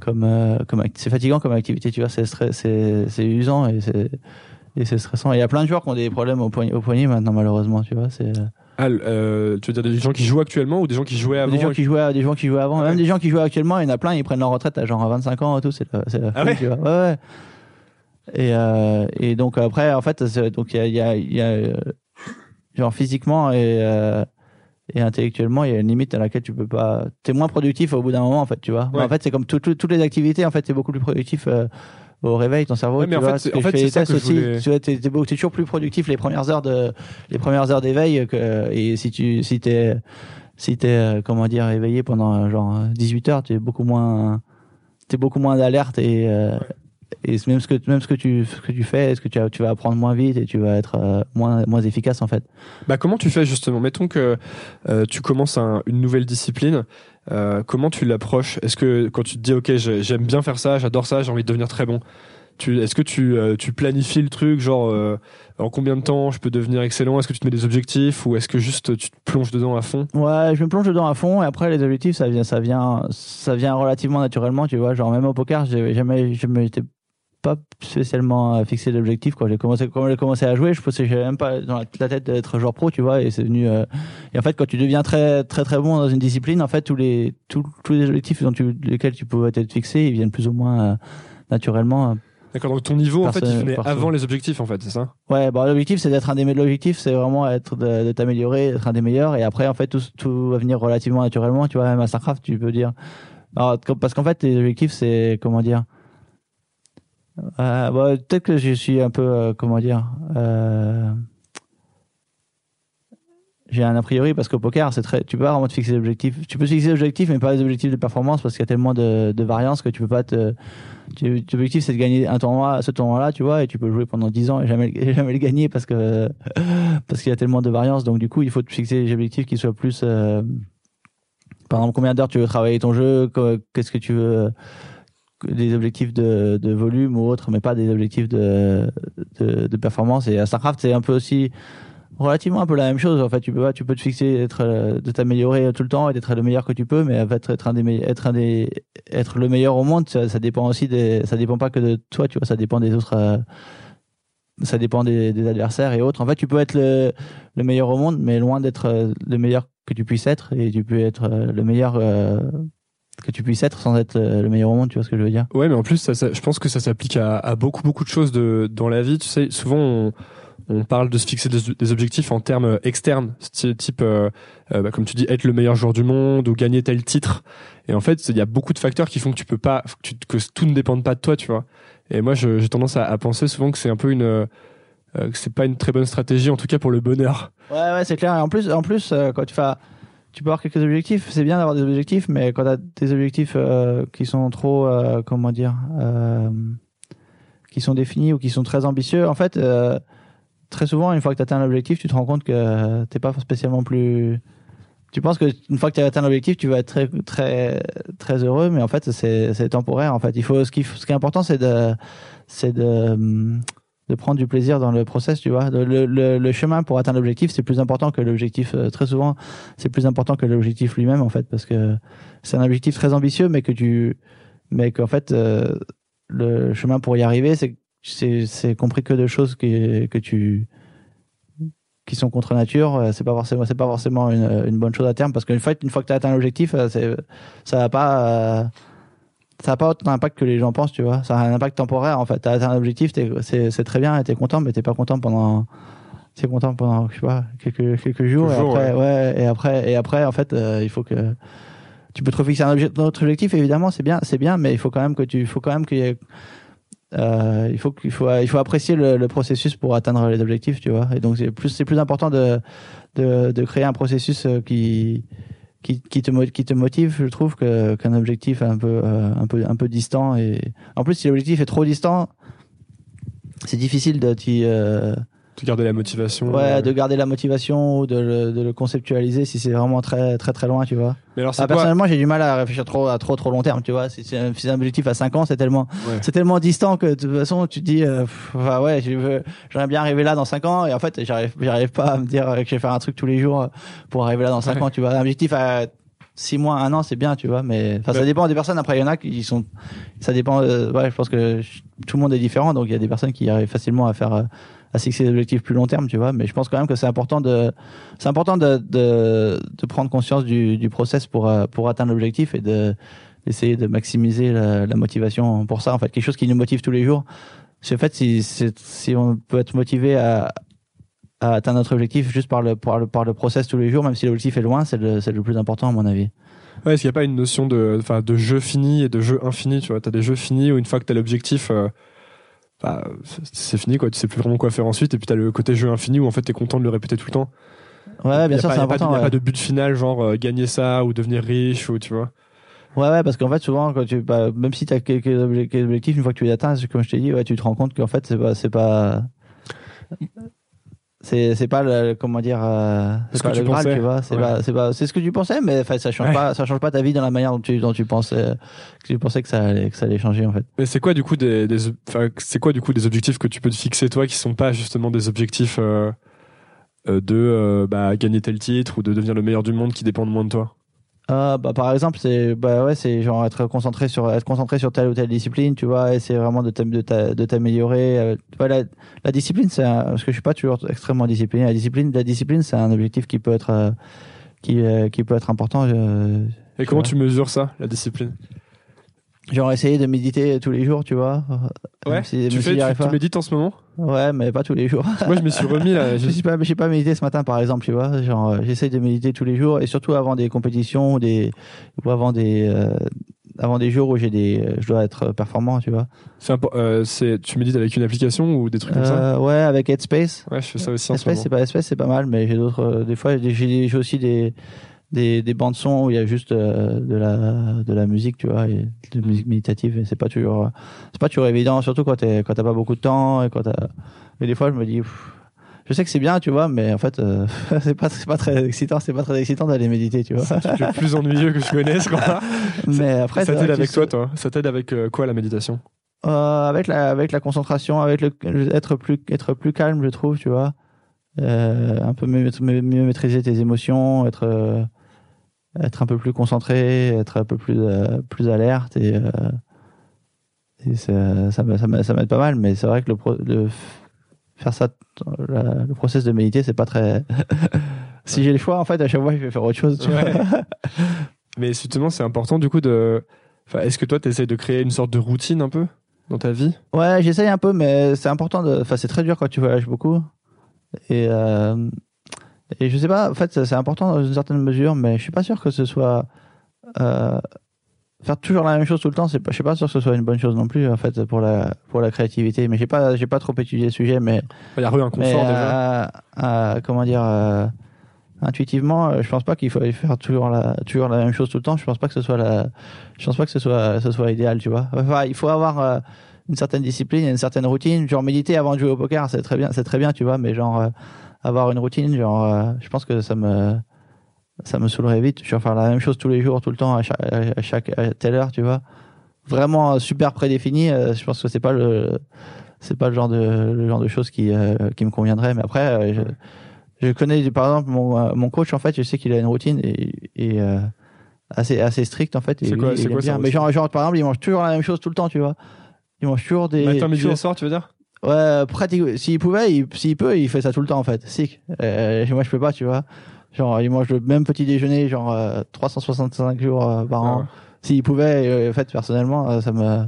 comme euh, comme c'est fatigant comme activité tu vois c'est c'est c'est usant et c'est et c'est stressant. Il y a plein de joueurs qui ont des problèmes au poignet, au poignet maintenant, malheureusement, tu vois. C'est Ah, euh, tu veux dire des gens qui jouent actuellement ou des gens qui jouaient avant des gens qui jouaient, des gens qui jouaient avant, Ah ouais. même des gens qui jouaient actuellement. Il y en a plein, ils prennent leur retraite à genre à 25 ans et tout. C'est Ah ouais. Ouais, ouais. Et euh, et donc après, en fait, donc il y a, y a, y a euh, genre physiquement et euh, et intellectuellement, il y a une limite à laquelle tu peux pas. T'es moins productif au bout d'un moment, en fait, tu vois. Ouais. En fait, c'est comme tout- tout- toutes les activités. En fait, t'es beaucoup plus productif. euh, au réveil, ton cerveau, Ouais, mais tu en vois, fait, en fait, c'est ça que je aussi. voulais- Tu beau- t'es toujours plus productif les premières heures de, les premières heures d'éveil que, et si tu, si t'es, si t'es, euh, comment dire, éveillé pendant, genre, 18 heures, t'es beaucoup moins, t'es beaucoup moins d'alerte et, euh, et même ce que, même ce que tu, ce que tu fais, est-ce que tu, vas- tu vas apprendre moins vite et tu vas être euh, moins, moins efficace, en fait? Bah, comment tu fais justement? Mettons que euh, tu commences un- une nouvelle discipline. euh, comment tu l'approches? Est-ce que quand tu te dis ok j'ai- j'aime bien faire ça, j'adore ça, j'ai envie de devenir très bon, est-ce que tu, tu planifies le truc genre en combien de temps je peux devenir excellent? Est-ce que tu te mets des objectifs ou est-ce que juste tu te plonges dedans à fond? Ouais, je me plonge dedans à fond et après les objectifs ça vient ça vient ça vient relativement naturellement, tu vois, genre même au poker, j'ai jamais jamais été pas spécialement fixé d'objectif quand j'ai commencé quand j'ai commencé à jouer je pensais j'avais même pas dans la tête d'être joueur pro tu vois et c'est venu euh, et en fait quand tu deviens très très très bon dans une discipline en fait tous les tous, tous les objectifs dans lesquels tu pouvais être fixé ils viennent plus ou moins euh, naturellement D'accord, donc ton niveau, en fait, il venait avant les objectifs, en fait, c'est ça? Ouais, bon, l'objectif, c'est d'être un des meilleurs. L'objectif, c'est vraiment être de, de t'améliorer, d'être un des meilleurs. Et après, en fait, tout, tout va venir relativement naturellement. Tu vois, même à StarCraft, tu peux dire. Alors, parce qu'en fait, les objectifs, c'est comment dire euh, bah, Peut-être que je suis un peu, euh, comment dire. Euh, j'ai un a priori parce qu'au poker, c'est très, tu peux pas vraiment te fixer des objectifs. Tu peux te fixer des objectifs, mais pas des objectifs de performance parce qu'il y a tellement de, de variances que tu peux pas te. L'objectif, c'est de gagner un tournoi, ce tournoi-là, tu vois, et tu peux jouer pendant 10 ans et jamais, (laughs) jamais le gagner parce que (laughs) parce qu'il y a tellement de variances. Donc du coup, il faut te fixer des objectifs qui soient plus. Par exemple, combien d'heures tu veux travailler ton jeu, qu'est-ce que tu veux, des objectifs de, volume ou autre, mais pas des objectifs de, performance. Et à Starcraft, c'est un peu aussi relativement un peu la même chose. En fait, tu peux tu peux te fixer d'être, euh, de t'améliorer tout le temps et d'être le meilleur que tu peux, mais être, être un des, être être le meilleur au monde, ça, ça, dépend aussi ça dépend pas que de toi, tu vois, ça dépend des autres, euh, ça dépend des, adversaires et autres. En fait, tu peux être le, le meilleur au monde, mais loin d'être euh, le meilleur que tu puisses être, et tu peux être le meilleur que tu puisses être sans être le meilleur au monde, tu vois ce que je veux dire? Ouais, mais en plus, ça, ça, je pense que ça s'applique à, à, beaucoup beaucoup de choses de, dans la vie. Tu sais, souvent on, on parle de se fixer des, objectifs en termes externes, type, euh, euh, bah, comme tu dis, être le meilleur joueur du monde ou gagner tel titre. Et en fait, il y a beaucoup de facteurs qui font que tu peux pas, que, tout ne dépend pas de toi, tu vois. Et moi, j'ai tendance à, penser souvent que c'est un peu une, euh, que c'est pas une très bonne stratégie, en tout cas pour le bonheur. Ouais, ouais, c'est clair. Et en plus, en plus, quand tu fais, tu peux avoir quelques objectifs. C'est bien d'avoir des objectifs, mais quand tu as des objectifs qui sont trop, comment dire, qui sont définis ou qui sont très ambitieux, en fait très souvent, une fois que tu atteint l'objectif, tu te rends compte que t'es pas spécialement plus. Tu penses que une fois que tu as atteint l'objectif, tu vas être très très très heureux, mais en fait c'est temporaire. En fait, il faut ce qui ce qui est important, c'est de c'est de de prendre du plaisir dans le process, tu vois. Le, le, chemin pour atteindre l'objectif, c'est plus important que l'objectif. Euh, très souvent, c'est plus important que l'objectif lui-même, en fait, parce que c'est un objectif très ambitieux, mais que tu, mais qu'en fait, euh, le chemin pour y arriver, c'est c'est compris que de choses que, que tu qui sont contre nature euh, c'est pas forcément c'est pas forcément une, bonne chose à terme parce qu'une fois une fois que tu as atteint l'objectif c'est ça va pas ça n'a pas autant d'impact que les gens pensent tu vois. Ça a un impact temporaire en fait. Tu as atteint l'objectif c'est très bien t'es content mais t'es pas content pendant t'es content pendant je sais pas quelques quelques jours, et après ouais. et après et après en fait il faut que tu peux te fixer un, autre objectif évidemment c'est bien c'est bien mais il faut quand même que tu faut quand même qu'il y ait euh, il faut qu'il faut il faut apprécier le, le, processus pour atteindre les objectifs tu vois. Et donc c'est plus c'est plus important de, de, de créer un processus euh, qui qui, qui te qui te motive je trouve qu'un objectif un peu euh, un peu un peu distant et en plus si l'objectif est trop distant c'est difficile de t'y euh, de garder la motivation. Ouais, euh, de garder la motivation ou de le, de le conceptualiser si c'est vraiment très très très loin, tu vois. Mais alors, ah, personnellement, j'ai du mal à réfléchir trop à trop trop long terme, tu vois. Si c'est un, un, objectif à 5 ans, c'est tellement c'est tellement distant que de toute façon, tu te dis euh, enfin ouais, j'aimerais bien arriver là dans 5 ans et en fait, j'arrive j'arrive pas à me dire que je vais faire un truc tous les jours pour arriver là dans 5 ans, tu vois. Un objectif à 6 mois, 1 an, c'est bien, tu vois, mais enfin ça dépend des personnes après il y en a qui sont ça dépend euh, ouais, je pense que tout le monde est différent donc il y a des personnes qui arrivent facilement à faire à fixer des objectifs plus long terme, tu vois. Mais je pense quand même que c'est important de, c'est important de, de, prendre conscience du, process pour, euh, pour atteindre l'objectif et de, d'essayer de maximiser la, motivation pour ça. En fait, quelque chose qui nous motive tous les jours. En fait, si, si on peut être motivé à, atteindre notre objectif juste par le, par le, process tous les jours, même si l'objectif est loin, c'est le, le plus important à mon avis. Est-ce qu'il n'y a pas une notion de, de jeu fini et de jeu infini, tu vois? T'as des jeux finis où une fois que t'as l'objectif, euh, bah, c'est fini quoi. Tu sais plus vraiment quoi faire ensuite. Et puis t'as le côté jeu infini où en fait t'es content de le répéter tout le temps. Ouais bien sûr c'est important il n'y a, pas de but final genre euh, gagner ça ou devenir riche ou tu vois. Ouais ouais parce qu'en fait souvent quand tu bah, même si t'as quelques objectifs une fois que tu les atteins comme je t'ai dit ouais tu te rends compte qu'en fait c'est pas c'est pas c'est c'est pas le, comment dire euh, ce que tu pensais. tu vois. C'est pas c'est pas c'est ce que tu pensais mais enfin ça change pas ça change pas ta vie dans la manière dont tu dont tu pensais que tu pensais que ça allait que ça allait changer en fait. Mais c'est quoi du coup des, des c'est quoi du coup des objectifs que tu peux te fixer toi qui sont pas justement des objectifs euh, euh de euh, bah, gagner tel titre ou de devenir le meilleur du monde qui dépendent moins de toi? Ah, bah, par exemple, c'est bah ouais, c'est genre être concentré sur être concentré sur telle ou telle discipline, tu vois, c'est vraiment de t'am- de t'a- de t'améliorer. euh, la, discipline, c'est parce que je suis pas toujours extrêmement discipliné. La discipline, la discipline, c'est un objectif qui peut être euh, qui euh, qui peut être important. euh, Et comment vois. tu mesures ça, la discipline? Genre essayer de méditer tous les jours, tu vois. Ouais. Si- tu fais, tu, tu médites en ce moment? Ouais, mais pas tous les jours. Moi, je me suis remis là. (laughs) Je suis pas, j'ai pas médité ce matin, par exemple, tu vois. Genre, euh, j'essaye de méditer tous les jours et surtout avant des compétitions ou des, ou avant des, euh, avant des jours où j'ai des, je dois être performant, tu vois. C'est euh, tu médites avec une application ou des trucs comme ça? Euh, ouais, avec Headspace. Ouais, je fais ça aussi en ce Headspace, moment. c'est pas, Headspace, c'est pas mal, mais j'ai d'autres, des fois, j'ai aussi des, des, des bandes son où il y a juste euh, de la, de la musique, tu vois, et de musique méditative. Et c'est pas toujours, euh, c'est pas toujours évident, surtout quand t'es, quand t'as pas beaucoup de temps et quand t'as, mais des fois, je me dis, pff, je sais que c'est bien, tu vois, mais en fait, euh, (laughs) c'est pas, c'est pas très excitant, c'est pas très excitant d'aller méditer, tu vois. C'est le plus ennuyeux que je connaisse. (laughs) Quoi. mais après, ça t'aide avec toi, toi? Ça t'aide avec euh, quoi la méditation? Euh, avec la avec la concentration, avec le être plus être plus calme, je trouve, tu vois. Un peu mieux, mieux, maîtriser tes émotions, être être un peu plus concentré, être un peu plus euh, plus alerte et, euh, et ça ça ça ça m'aide pas mal. Mais c'est vrai que le, pro, le faire ça, la- le process de méditer, c'est pas très. (laughs) si j'ai le choix, en fait, à chaque fois, je vais faire autre chose. Tu Ouais. vois. (laughs) Mais justement, c'est important du coup de. Enfin, est-ce que toi, t'essayes de créer une sorte de routine un peu dans ta vie? Ouais, j'essaye un peu, mais c'est important de. Enfin, c'est très dur quand tu voyages beaucoup. Et, euh... et je sais pas, en fait, c'est important dans une certaine mesure, mais je suis pas sûr que ce soit. Euh... Faire toujours la même chose tout le temps, c'est pas, je suis pas sûr que ce soit une bonne chose non plus, en fait, pour la, pour la créativité. Mais j'ai pas, j'ai pas trop étudié le sujet, mais. Il y a eu un confort déjà. euh, euh, comment dire. Intuitivement, je pense pas qu'il faut faire toujours la, toujours la même chose tout le temps. Je pense pas que ce soit la, je pense pas que ce soit, ce soit idéal, tu vois. Enfin, il faut avoir une certaine discipline, une certaine routine. Genre méditer avant de jouer au poker, c'est très bien, c'est très bien, tu vois. Mais genre euh, avoir une routine, genre, euh, je pense que ça me, ça me saoulerait vite. Je vais faire la même chose tous les jours, tout le temps, à chaque, à chaque à telle heure, tu vois. Vraiment euh, super prédéfini. euh, je pense que c'est pas le, c'est pas le genre de, le genre de choses qui, qui me conviendrait. Mais après, je, je connais par exemple mon, mon coach en fait, je sais qu'il a une routine et, et assez assez stricte en fait. C'est quoi- bien. Mais genre par exemple, il mange toujours la même chose tout le temps, tu vois. Il mange toujours des Matin, midi toujours- et soir, tu veux dire? Ouais, pratique. S'il pouvait, il, s'il peut, il fait ça tout le temps en fait. Sick. Euh, moi, je peux pas, tu vois. Genre, il mange le même petit déjeuner, genre euh, 365 jours euh, par Ah an. ouais. S'il pouvait, euh, en fait, personnellement, euh, ça me.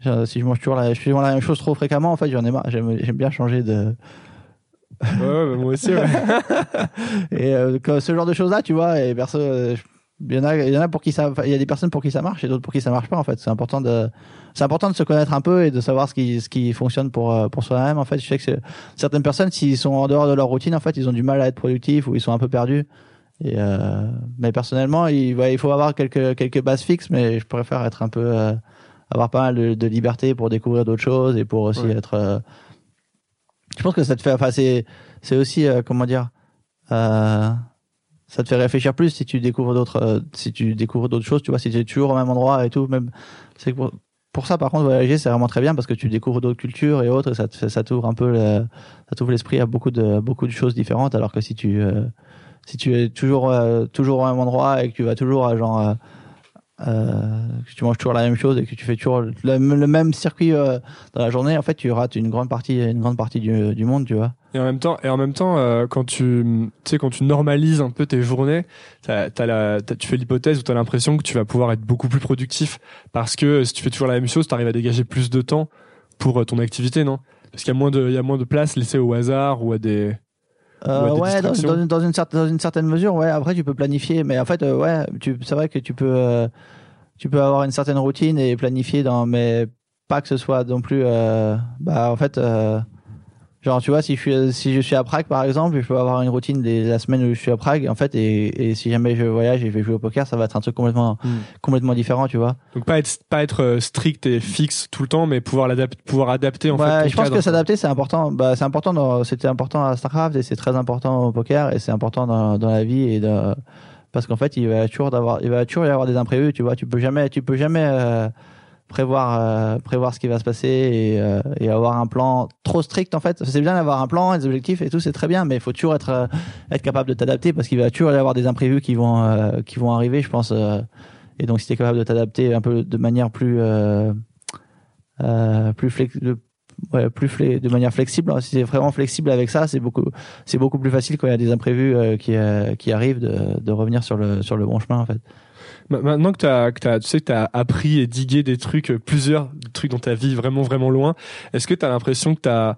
genre, si je mange toujours la, je fais la même chose trop fréquemment, en fait, j'en ai marre. J'aime, bien changer de. Ouais, ouais, bah, moi aussi, ouais. (laughs) Et euh, ce genre de choses-là, tu vois, et perso, euh, je- il y en a, il y en a pour qui ça, il y a des personnes pour qui ça marche et d'autres pour qui ça marche pas. En fait, c'est important de, c'est important de se connaître un peu et de savoir ce qui, ce qui fonctionne pour euh, pour soi-même. En fait, je sais que certaines personnes, s'ils sont en dehors de leur routine, en fait, ils ont du mal à être productifs ou ils sont un peu perdus. Et euh, mais personnellement, il, ouais, il faut avoir quelques quelques bases fixes, mais je préfère être un peu euh, avoir pas mal de, de liberté pour découvrir d'autres choses et pour aussi Ouais. être. euh, je pense que ça te fait, enfin, c'est c'est aussi euh, comment dire. Ça te fait réfléchir plus si tu découvres d'autres euh, si tu découvres d'autres choses tu vois si tu es toujours au même endroit et tout même c'est pour, ça par contre voyager c'est vraiment très bien parce que tu découvres d'autres cultures et autres et ça te t'ouvre un peu ça t'ouvre l'esprit à beaucoup de beaucoup de choses différentes. Alors que si tu euh, si tu es toujours euh, toujours au même endroit et que tu vas toujours à genre que tu manges toujours la même chose et que tu fais toujours le, même circuit dans la journée en fait tu rates une grande partie une grande partie du, du monde tu vois Et en même temps, et en même temps, euh, quand tu, tu sais, quand tu normalises un peu tes journées, t'as, t'as la, t'as- tu fais l'hypothèse où tu as l'impression que tu vas pouvoir être beaucoup plus productif parce que si tu fais toujours la même chose, tu arrives à dégager plus de temps pour euh, ton activité, non? Parce qu'il y a moins de, il y a moins de place laissée au hasard ou à des. Euh, Ou à des ouais, dans, distractions. dans, dans une certaine, dans une certaine mesure, ouais. Après, tu peux planifier, mais en fait, euh, ouais, tu, c'est vrai que tu peux, euh, tu peux avoir une certaine routine et planifier dans, mais pas que ce soit non plus, euh, bah, en fait, euh, genre, tu vois, si je suis, si je suis à Prague, par exemple, je peux avoir une routine des, la semaine où je suis à Prague, en fait, et, et si jamais je voyage et je vais jouer au poker, ça va être un truc complètement, complètement différent, tu vois. Donc pas être, pas être euh, strict et fixe tout le temps, mais pouvoir l'adapter, pouvoir adapter en ouais, fait. je pense cadre. que s'adapter c'est important. Bah, c'est important. Dans, c'était important à Starcraft et c'est très important au poker et c'est important dans, dans la vie et de, parce qu'en fait il va toujours d'avoir, il va toujours y avoir des imprévus. Tu vois, tu peux jamais, tu peux jamais. euh, prévoir euh, prévoir ce qui va se passer et, euh, et avoir un plan trop strict en fait. C'est bien d'avoir un plan des objectifs et tout c'est très bien mais il faut toujours être euh, être capable de t'adapter parce qu'il va toujours y avoir des imprévus qui vont qui vont arriver je pense et donc si tu es capable de t'adapter un peu de manière plus plus flex plus de manière flexible hein. si c'est vraiment flexible avec ça c'est beaucoup c'est beaucoup plus facile quand il y a des imprévus qui qui arrivent de, de revenir sur le sur le bon chemin en fait Maintenant que que t'as, tu sais t'as appris et digué des trucs, euh, plusieurs trucs dans ta vie vraiment vraiment loin, est-ce que t'as l'impression que t'as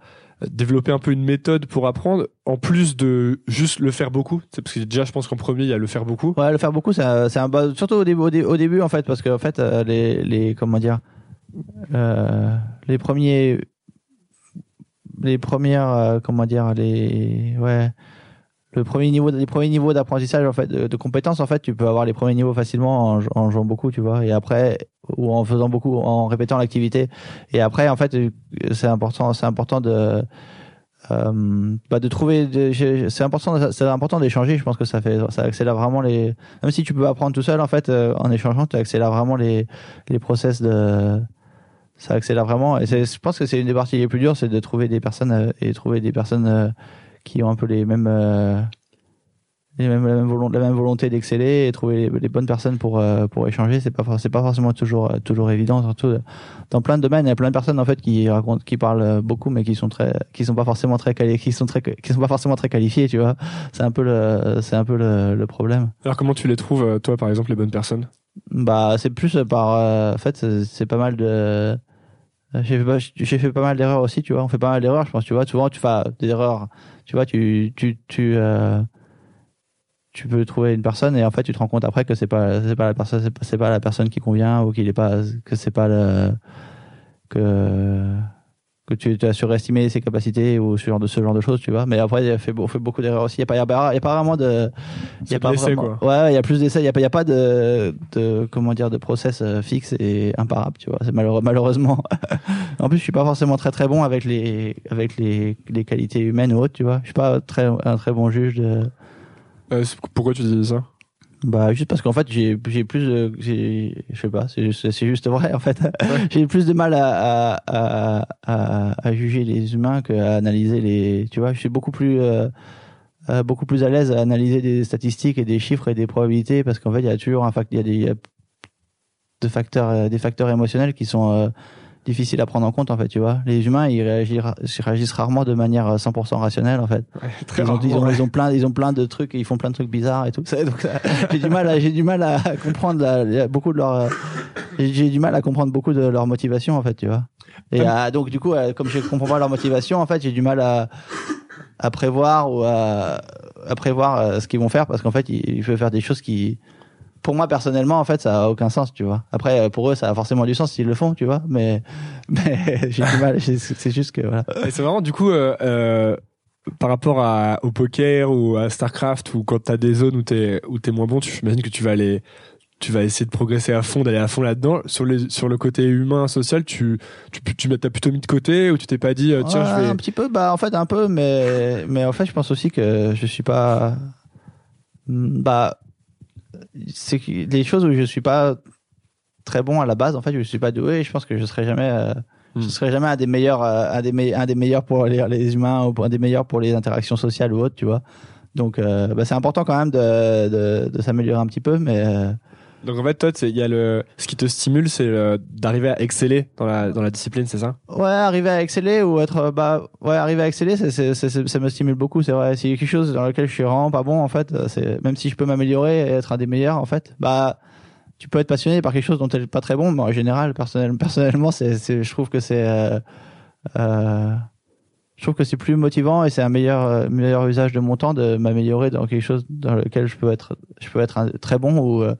développé un peu une méthode pour apprendre, en plus de juste le faire beaucoup? Parce que déjà, je pense qu'en premier, il y a le faire beaucoup. Ouais, le faire beaucoup, c'est un, un surtout au début, au, dé- au début en fait, parce que en fait, euh, les, les, comment dire, euh, les premiers, les premières, comment dire, les, ouais, le premier niveau, les premiers niveaux d'apprentissage en fait, de, compétences en fait, tu peux avoir les premiers niveaux facilement en, en jouant beaucoup, tu vois, et après ou en faisant beaucoup, en répétant l'activité, et après en fait, c'est important, c'est important de euh, bah de trouver c'est important c'est important d'échanger. Je pense que ça fait ça accélère vraiment les même si tu peux apprendre tout seul en fait euh, en échangeant tu accélères vraiment les les process de ça accélère vraiment. Et je pense que c'est une des parties les plus dures c'est de trouver des personnes euh, et trouver des personnes euh, qui ont un peu les mêmes euh, les mêmes la même volonté, d'exceller et trouver les, les bonnes personnes pour euh, pour échanger. C'est pas c'est pas forcément toujours euh, toujours évident surtout dans plein de domaines. Il y a plein de personnes en fait qui racontent qui parlent beaucoup mais qui sont très qui sont pas forcément très qui sont très qui sont pas forcément très qualifiés tu vois. C'est un peu le c'est un peu le, le problème. Alors comment tu les trouves, toi, par exemple, les bonnes personnes? Bah c'est plus par euh, en fait c'est pas mal de j'ai fait fait pas mal d'erreurs aussi tu vois. On fait pas mal d'erreurs je pense tu vois. Souvent tu fais des erreurs tu vois tu tu tu euh, tu peux trouver une personne et en fait tu te rends compte après que c'est pas c'est pas la personne c'est pas, pas la personne qui convient ou qu'il est pas que c'est pas le que que tu, tu as surestimé ses capacités ou ce genre de ce genre de choses tu vois. Mais après il a fait on fait beaucoup d'erreurs aussi. Il y a pas il y a pas, il y a pas vraiment de il y a pas vraiment quoi. ouais il y a plus d'essais. Il y a pas il y a pas de de comment dire de process euh, fixe et imparable tu vois. C'est malheureux, malheureusement. (laughs) En plus je suis pas forcément très très bon avec les avec les les qualités humaines ou autres tu vois. Je suis pas très un très bon juge de Euh, Pourquoi tu dis ça? Bah juste parce qu'en fait j'ai j'ai plus de- j'ai je sais pas c'est juste c'est juste vrai en fait. (laughs) J'ai plus de mal à à, à à à juger les humains qu'à analyser les tu vois je suis beaucoup plus euh, euh, beaucoup plus à l'aise à analyser des statistiques et des chiffres et des probabilités parce qu'en fait il y a toujours un fact il y a des y a de facteurs euh, des facteurs émotionnels qui sont euh, difficiles à prendre en compte en fait tu vois. Les humains ils réagissent, ils réagissent rarement de manière euh, 100% rationnelle en fait. Très ils ont, ils, ont, ouais. ils ont plein ils ont plein de trucs ils font plein de trucs bizarres et tout. Ça donc (laughs) j'ai du mal à, j'ai du mal à (laughs) comprendre la- beaucoup de leur euh, j'ai du mal à comprendre beaucoup de leur motivation en fait tu vois. Et euh, donc du coup euh, comme je comprends pas leur motivation en fait j'ai du mal à à prévoir ou à, à prévoir euh, ce qu'ils vont faire parce qu'en fait ils, ils peuvent faire des choses qui pour moi personnellement en fait ça a aucun sens tu vois après euh, pour eux ça a forcément du sens s'ils le font tu vois mais (laughs) mais j'ai du mal c'est juste que voilà c'est vraiment du coup euh, euh, par rapport à, au poker ou à Starcraft ou quand t'as des zones où t'es où t'es moins bon, tu j'imagine que tu vas aller tu vas essayer de progresser à fond, d'aller à fond là-dedans. Sur les sur le côté humain, social, tu tu tu t'as plutôt mis de côté ou tu t'es pas dit tiens Ouais, je vais un petit peu bah en fait un peu mais mais en fait je pense aussi que je suis pas bah c'est que les choses où je suis pas très bon à la base en fait je suis pas doué et je pense que je serai jamais euh, Hmm. je serai jamais un des meilleurs euh, un des me- un des meilleurs pour les, les humains ou un des meilleurs pour les interactions sociales ou autres tu vois donc euh, bah, c'est important quand même de de, de s'améliorer un petit peu mais donc en fait toi il y a le ce qui te stimule c'est d'arriver à exceller dans la dans la discipline, c'est ça? Ouais, arriver à exceller ou être euh, bah ouais, arriver à exceller, ça me stimule beaucoup, c'est vrai. S'il y a quelque chose dans lequel je suis vraiment pas bon en fait, euh, c'est même si je peux m'améliorer et être un des meilleurs en fait, bah tu peux être passionné par quelque chose dont tu n'es pas très bon, mais en général, personnel, (laughs) personnellement, c'est je trouve que c'est euh, je trouve que c'est plus motivant et c'est un meilleur euh, meilleur usage de mon temps de m'améliorer dans quelque chose dans lequel je peux être je peux être un- très bon ou euh,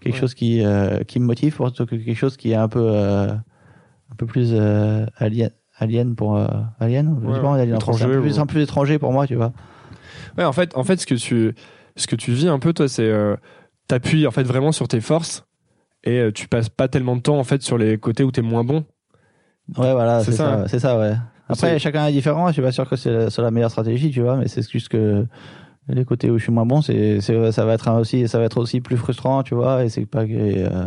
quelque Ouais. chose qui euh, qui me motive plutôt que quelque chose qui est un peu euh, un peu plus alien alien pour alien Ouais, pas, alien en français, un étranger peu plus ou- un peu plus étranger pour moi tu vois Ouais, en fait, en fait, ce que tu, ce que tu vis un peu, toi, c'est, t'appuies en fait vraiment sur tes forces et tu passes pas tellement de temps en fait sur les côtés où t'es moins bon. ouais voilà C'est ça, ça, hein. c'est ça ouais après chacun est différent je suis pas sûr que c'est la, la meilleure stratégie tu vois mais c'est juste que les côtés où je suis moins bon c'est ça va être aussi ça va être aussi plus frustrant tu vois et c'est pas que euh,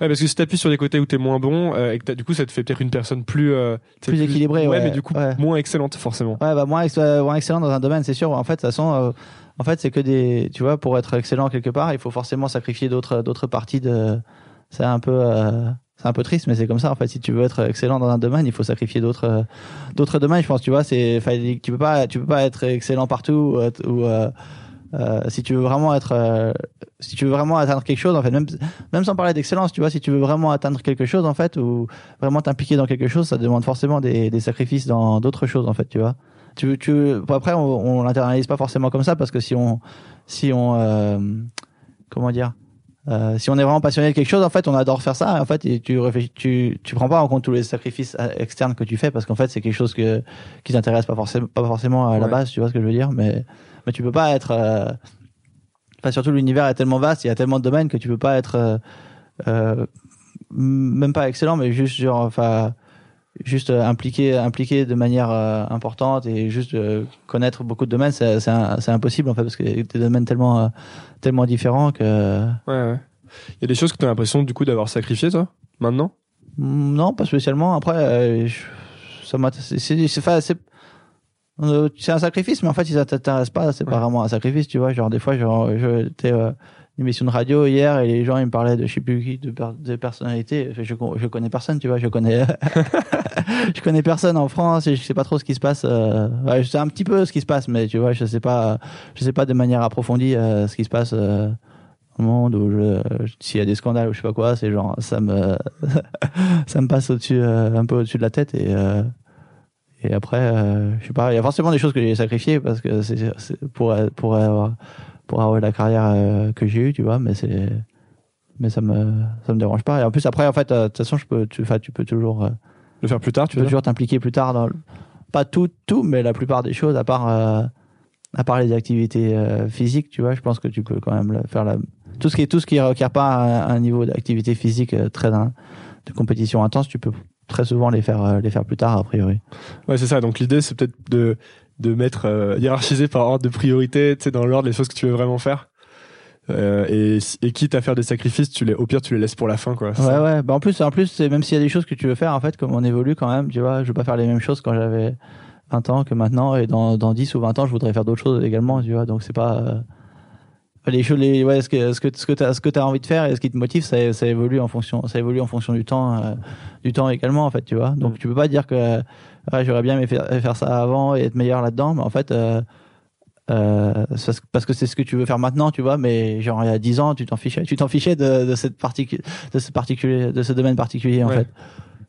Ouais, parce que si t'appuies sur les côtés où t'es moins bon, euh, et que du coup, ça te fait peut-être une personne plus, euh, Plus équilibrée, ouais, mais du coup ouais. moins excellente forcément. Ouais, bah moins, ex- euh, moins excellent dans un domaine, c'est sûr. En fait, de toute façon, euh, en fait, c'est que des, tu vois, pour être excellent quelque part, il faut forcément sacrifier d'autres, d'autres parties de. C'est un peu, euh, c'est un peu triste, mais c'est comme ça. En fait, si tu veux être excellent dans un domaine, il faut sacrifier d'autres, euh, d'autres domaines. Je pense, tu vois, c'est, tu peux pas, tu peux pas être excellent partout ou, euh, euh, si tu veux vraiment être, euh, si tu veux vraiment atteindre quelque chose, en fait, même, même sans parler d'excellence, tu vois, si tu veux vraiment atteindre quelque chose, en fait, ou vraiment t'impliquer dans quelque chose, ça demande forcément des, des sacrifices dans d'autres choses, en fait, tu vois. Tu, tu, après, on, on l'internalise pas forcément comme ça parce que si on, si on, comment dire, euh, si on est vraiment passionné de quelque chose, en fait, on adore faire ça. En fait, et tu réfléchis, tu, tu prends pas en compte tous les sacrifices euh, externes que tu fais parce qu'en fait, c'est quelque chose que qui t'intéresse pas forcément, pas forcément à la base. Tu vois ce que je veux dire? Mais, mais tu peux pas être. euh, Enfin, surtout l'univers est tellement vaste, il y a tellement de domaines que tu peux pas être euh, euh, même pas excellent, mais juste genre, enfin, juste euh, impliqué, impliqué de manière euh, importante et juste euh, connaître beaucoup de domaines, c'est impossible en fait parce que y a des domaines tellement euh, tellement différents que Ouais, ouais. Il y a des choses que t'as l'impression du coup d'avoir sacrifié toi maintenant? Mm, non, pas spécialement. Après, euh, je- ça m'a, c'est euh, c'est un sacrifice, mais en fait, si ça t'intéresse pas, c'est pas vraiment un sacrifice, tu vois. Genre des fois, genre, une émission de radio hier et les gens ils me parlaient de je sais plus qui, de, de personnalités. Je, je connais personne, tu vois. Je connais, (laughs) je connais personne en France et je sais pas trop ce qui se passe. Euh, je sais un petit peu ce qui se passe, mais tu vois, je sais pas, je sais pas de manière approfondie euh, ce qui se passe. Euh, au monde je, s'il y a des scandales ou je sais pas quoi, c'est genre ça me (laughs) ça me passe au-dessus un peu au-dessus de la tête et et après je sais pas, il y a forcément des choses que j'ai sacrifiées parce que c'est pour pour avoir pour avoir la carrière euh, que j'ai eue, tu vois, mais c'est mais ça me ça me dérange pas et en plus après en fait euh, de toute façon je peux tu enfin tu peux toujours euh, Le faire plus tard, tu tu peux toujours t'impliquer plus tard dans le- pas tout tout mais la plupart des choses à part à part les activités physiques tu vois je pense que tu peux quand même faire la tout ce qui est tout ce qui requiert pas un, un niveau d'activité physique très de compétition intense tu peux très souvent les faire les faire plus tard a priori Ouais, c'est ça. Donc l'idée, c'est peut-être de de mettre euh, hiérarchiser par ordre de priorité, tu sais, dans l'ordre les choses que tu veux vraiment faire. Euh, et, et quitte à faire des sacrifices, tu les, au pire, tu les laisses pour la fin, quoi. Ouais ça. ouais bah en plus en plus c'est même s'il y a des choses que tu veux faire en fait comme on évolue quand même tu vois je veux pas faire les mêmes choses quand j'avais 20 ans que maintenant et dans dans 10 ou 20 ans je voudrais faire d'autres choses également tu vois donc c'est pas euh, les choses les ouais ce que ce que ce que t'as ce que t'as envie de faire et ce qui te motive ça, ça évolue en fonction ça évolue en fonction du temps euh, du temps également en fait tu vois donc Mm. tu peux pas dire que ouais, j'aurais bien aimé faire, faire ça avant et être meilleur là-dedans mais en fait euh, euh, parce que c'est ce que tu veux faire maintenant tu vois mais genre il y a 10 ans tu t'en fichais tu t'en fichais de, de cette particu de ce particulier de ce domaine particulier en Ouais. fait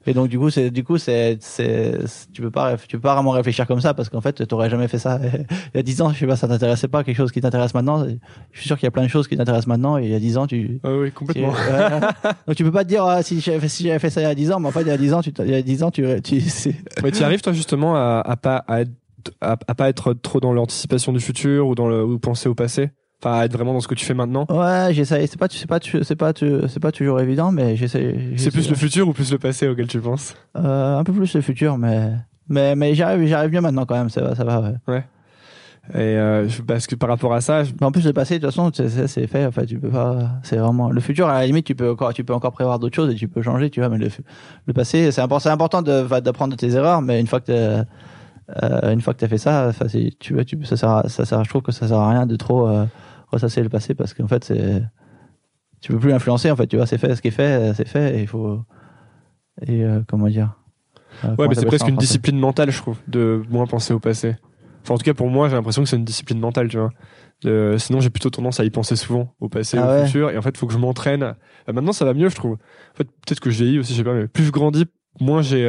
et donc du coup c'est du coup c'est tu peux pas tu peux pas vraiment réfléchir comme ça parce qu'en fait t'aurais jamais fait ça (laughs) il y a 10 ans je sais pas ça t'intéressait pas quelque chose qui t'intéresse maintenant je suis sûr qu'il y a plein de choses qui t'intéressent maintenant et il y a 10 ans tu Ah oui, complètement. tu- (laughs) donc tu peux pas te dire ah, si j'avais fait, si j'avais fait ça il y a 10 ans mais en fait il y a 10 ans tu il y a 10 ans tu tu Mais tu arrives toi justement à, à pas à, à pas être trop dans l'anticipation du futur ou dans le ou penser au passé? Enfin, être vraiment dans ce que tu fais maintenant. ouais j'essaie c'est pas c'est pas c'est pas c'est pas toujours évident mais j'essaie C'est plus le futur ou plus le passé auquel tu penses? Euh, un peu plus le futur mais mais mais j'arrive j'arrive bien maintenant quand même. Ça va ça va ouais. Et euh, parce que par rapport à ça, je- en plus le passé de toute façon c'est- fait enfin tu peux pas c'est vraiment le futur. À la limite tu peux encore tu peux encore prévoir d'autres choses et tu peux changer tu vois mais le le passé c'est important c'est important de d'apprendre de tes erreurs mais une fois que t'as- euh, une fois que tu as fait ça c'est tu vois tu ça sert à- ça sert je trouve que ça sert à rien de trop euh, ressasser le passé parce qu'en fait c'est tu peux plus l'influencer en fait tu vois c'est fait ce qui est fait c'est fait et il faut et euh, comment dire Euh, comment ouais, mais c'est presque une discipline mentale, je trouve, de moins penser au passé. Enfin, en tout cas, pour moi, j'ai l'impression que c'est une discipline mentale, tu vois. Sinon, j'ai plutôt tendance à y penser souvent, au passé, Ah au ouais. futur. Et en fait, il faut que je m'entraîne. Euh, maintenant, ça va mieux, je trouve. En fait, peut-être que je vieillis aussi, je sais pas, mais plus je grandis, moins j'ai,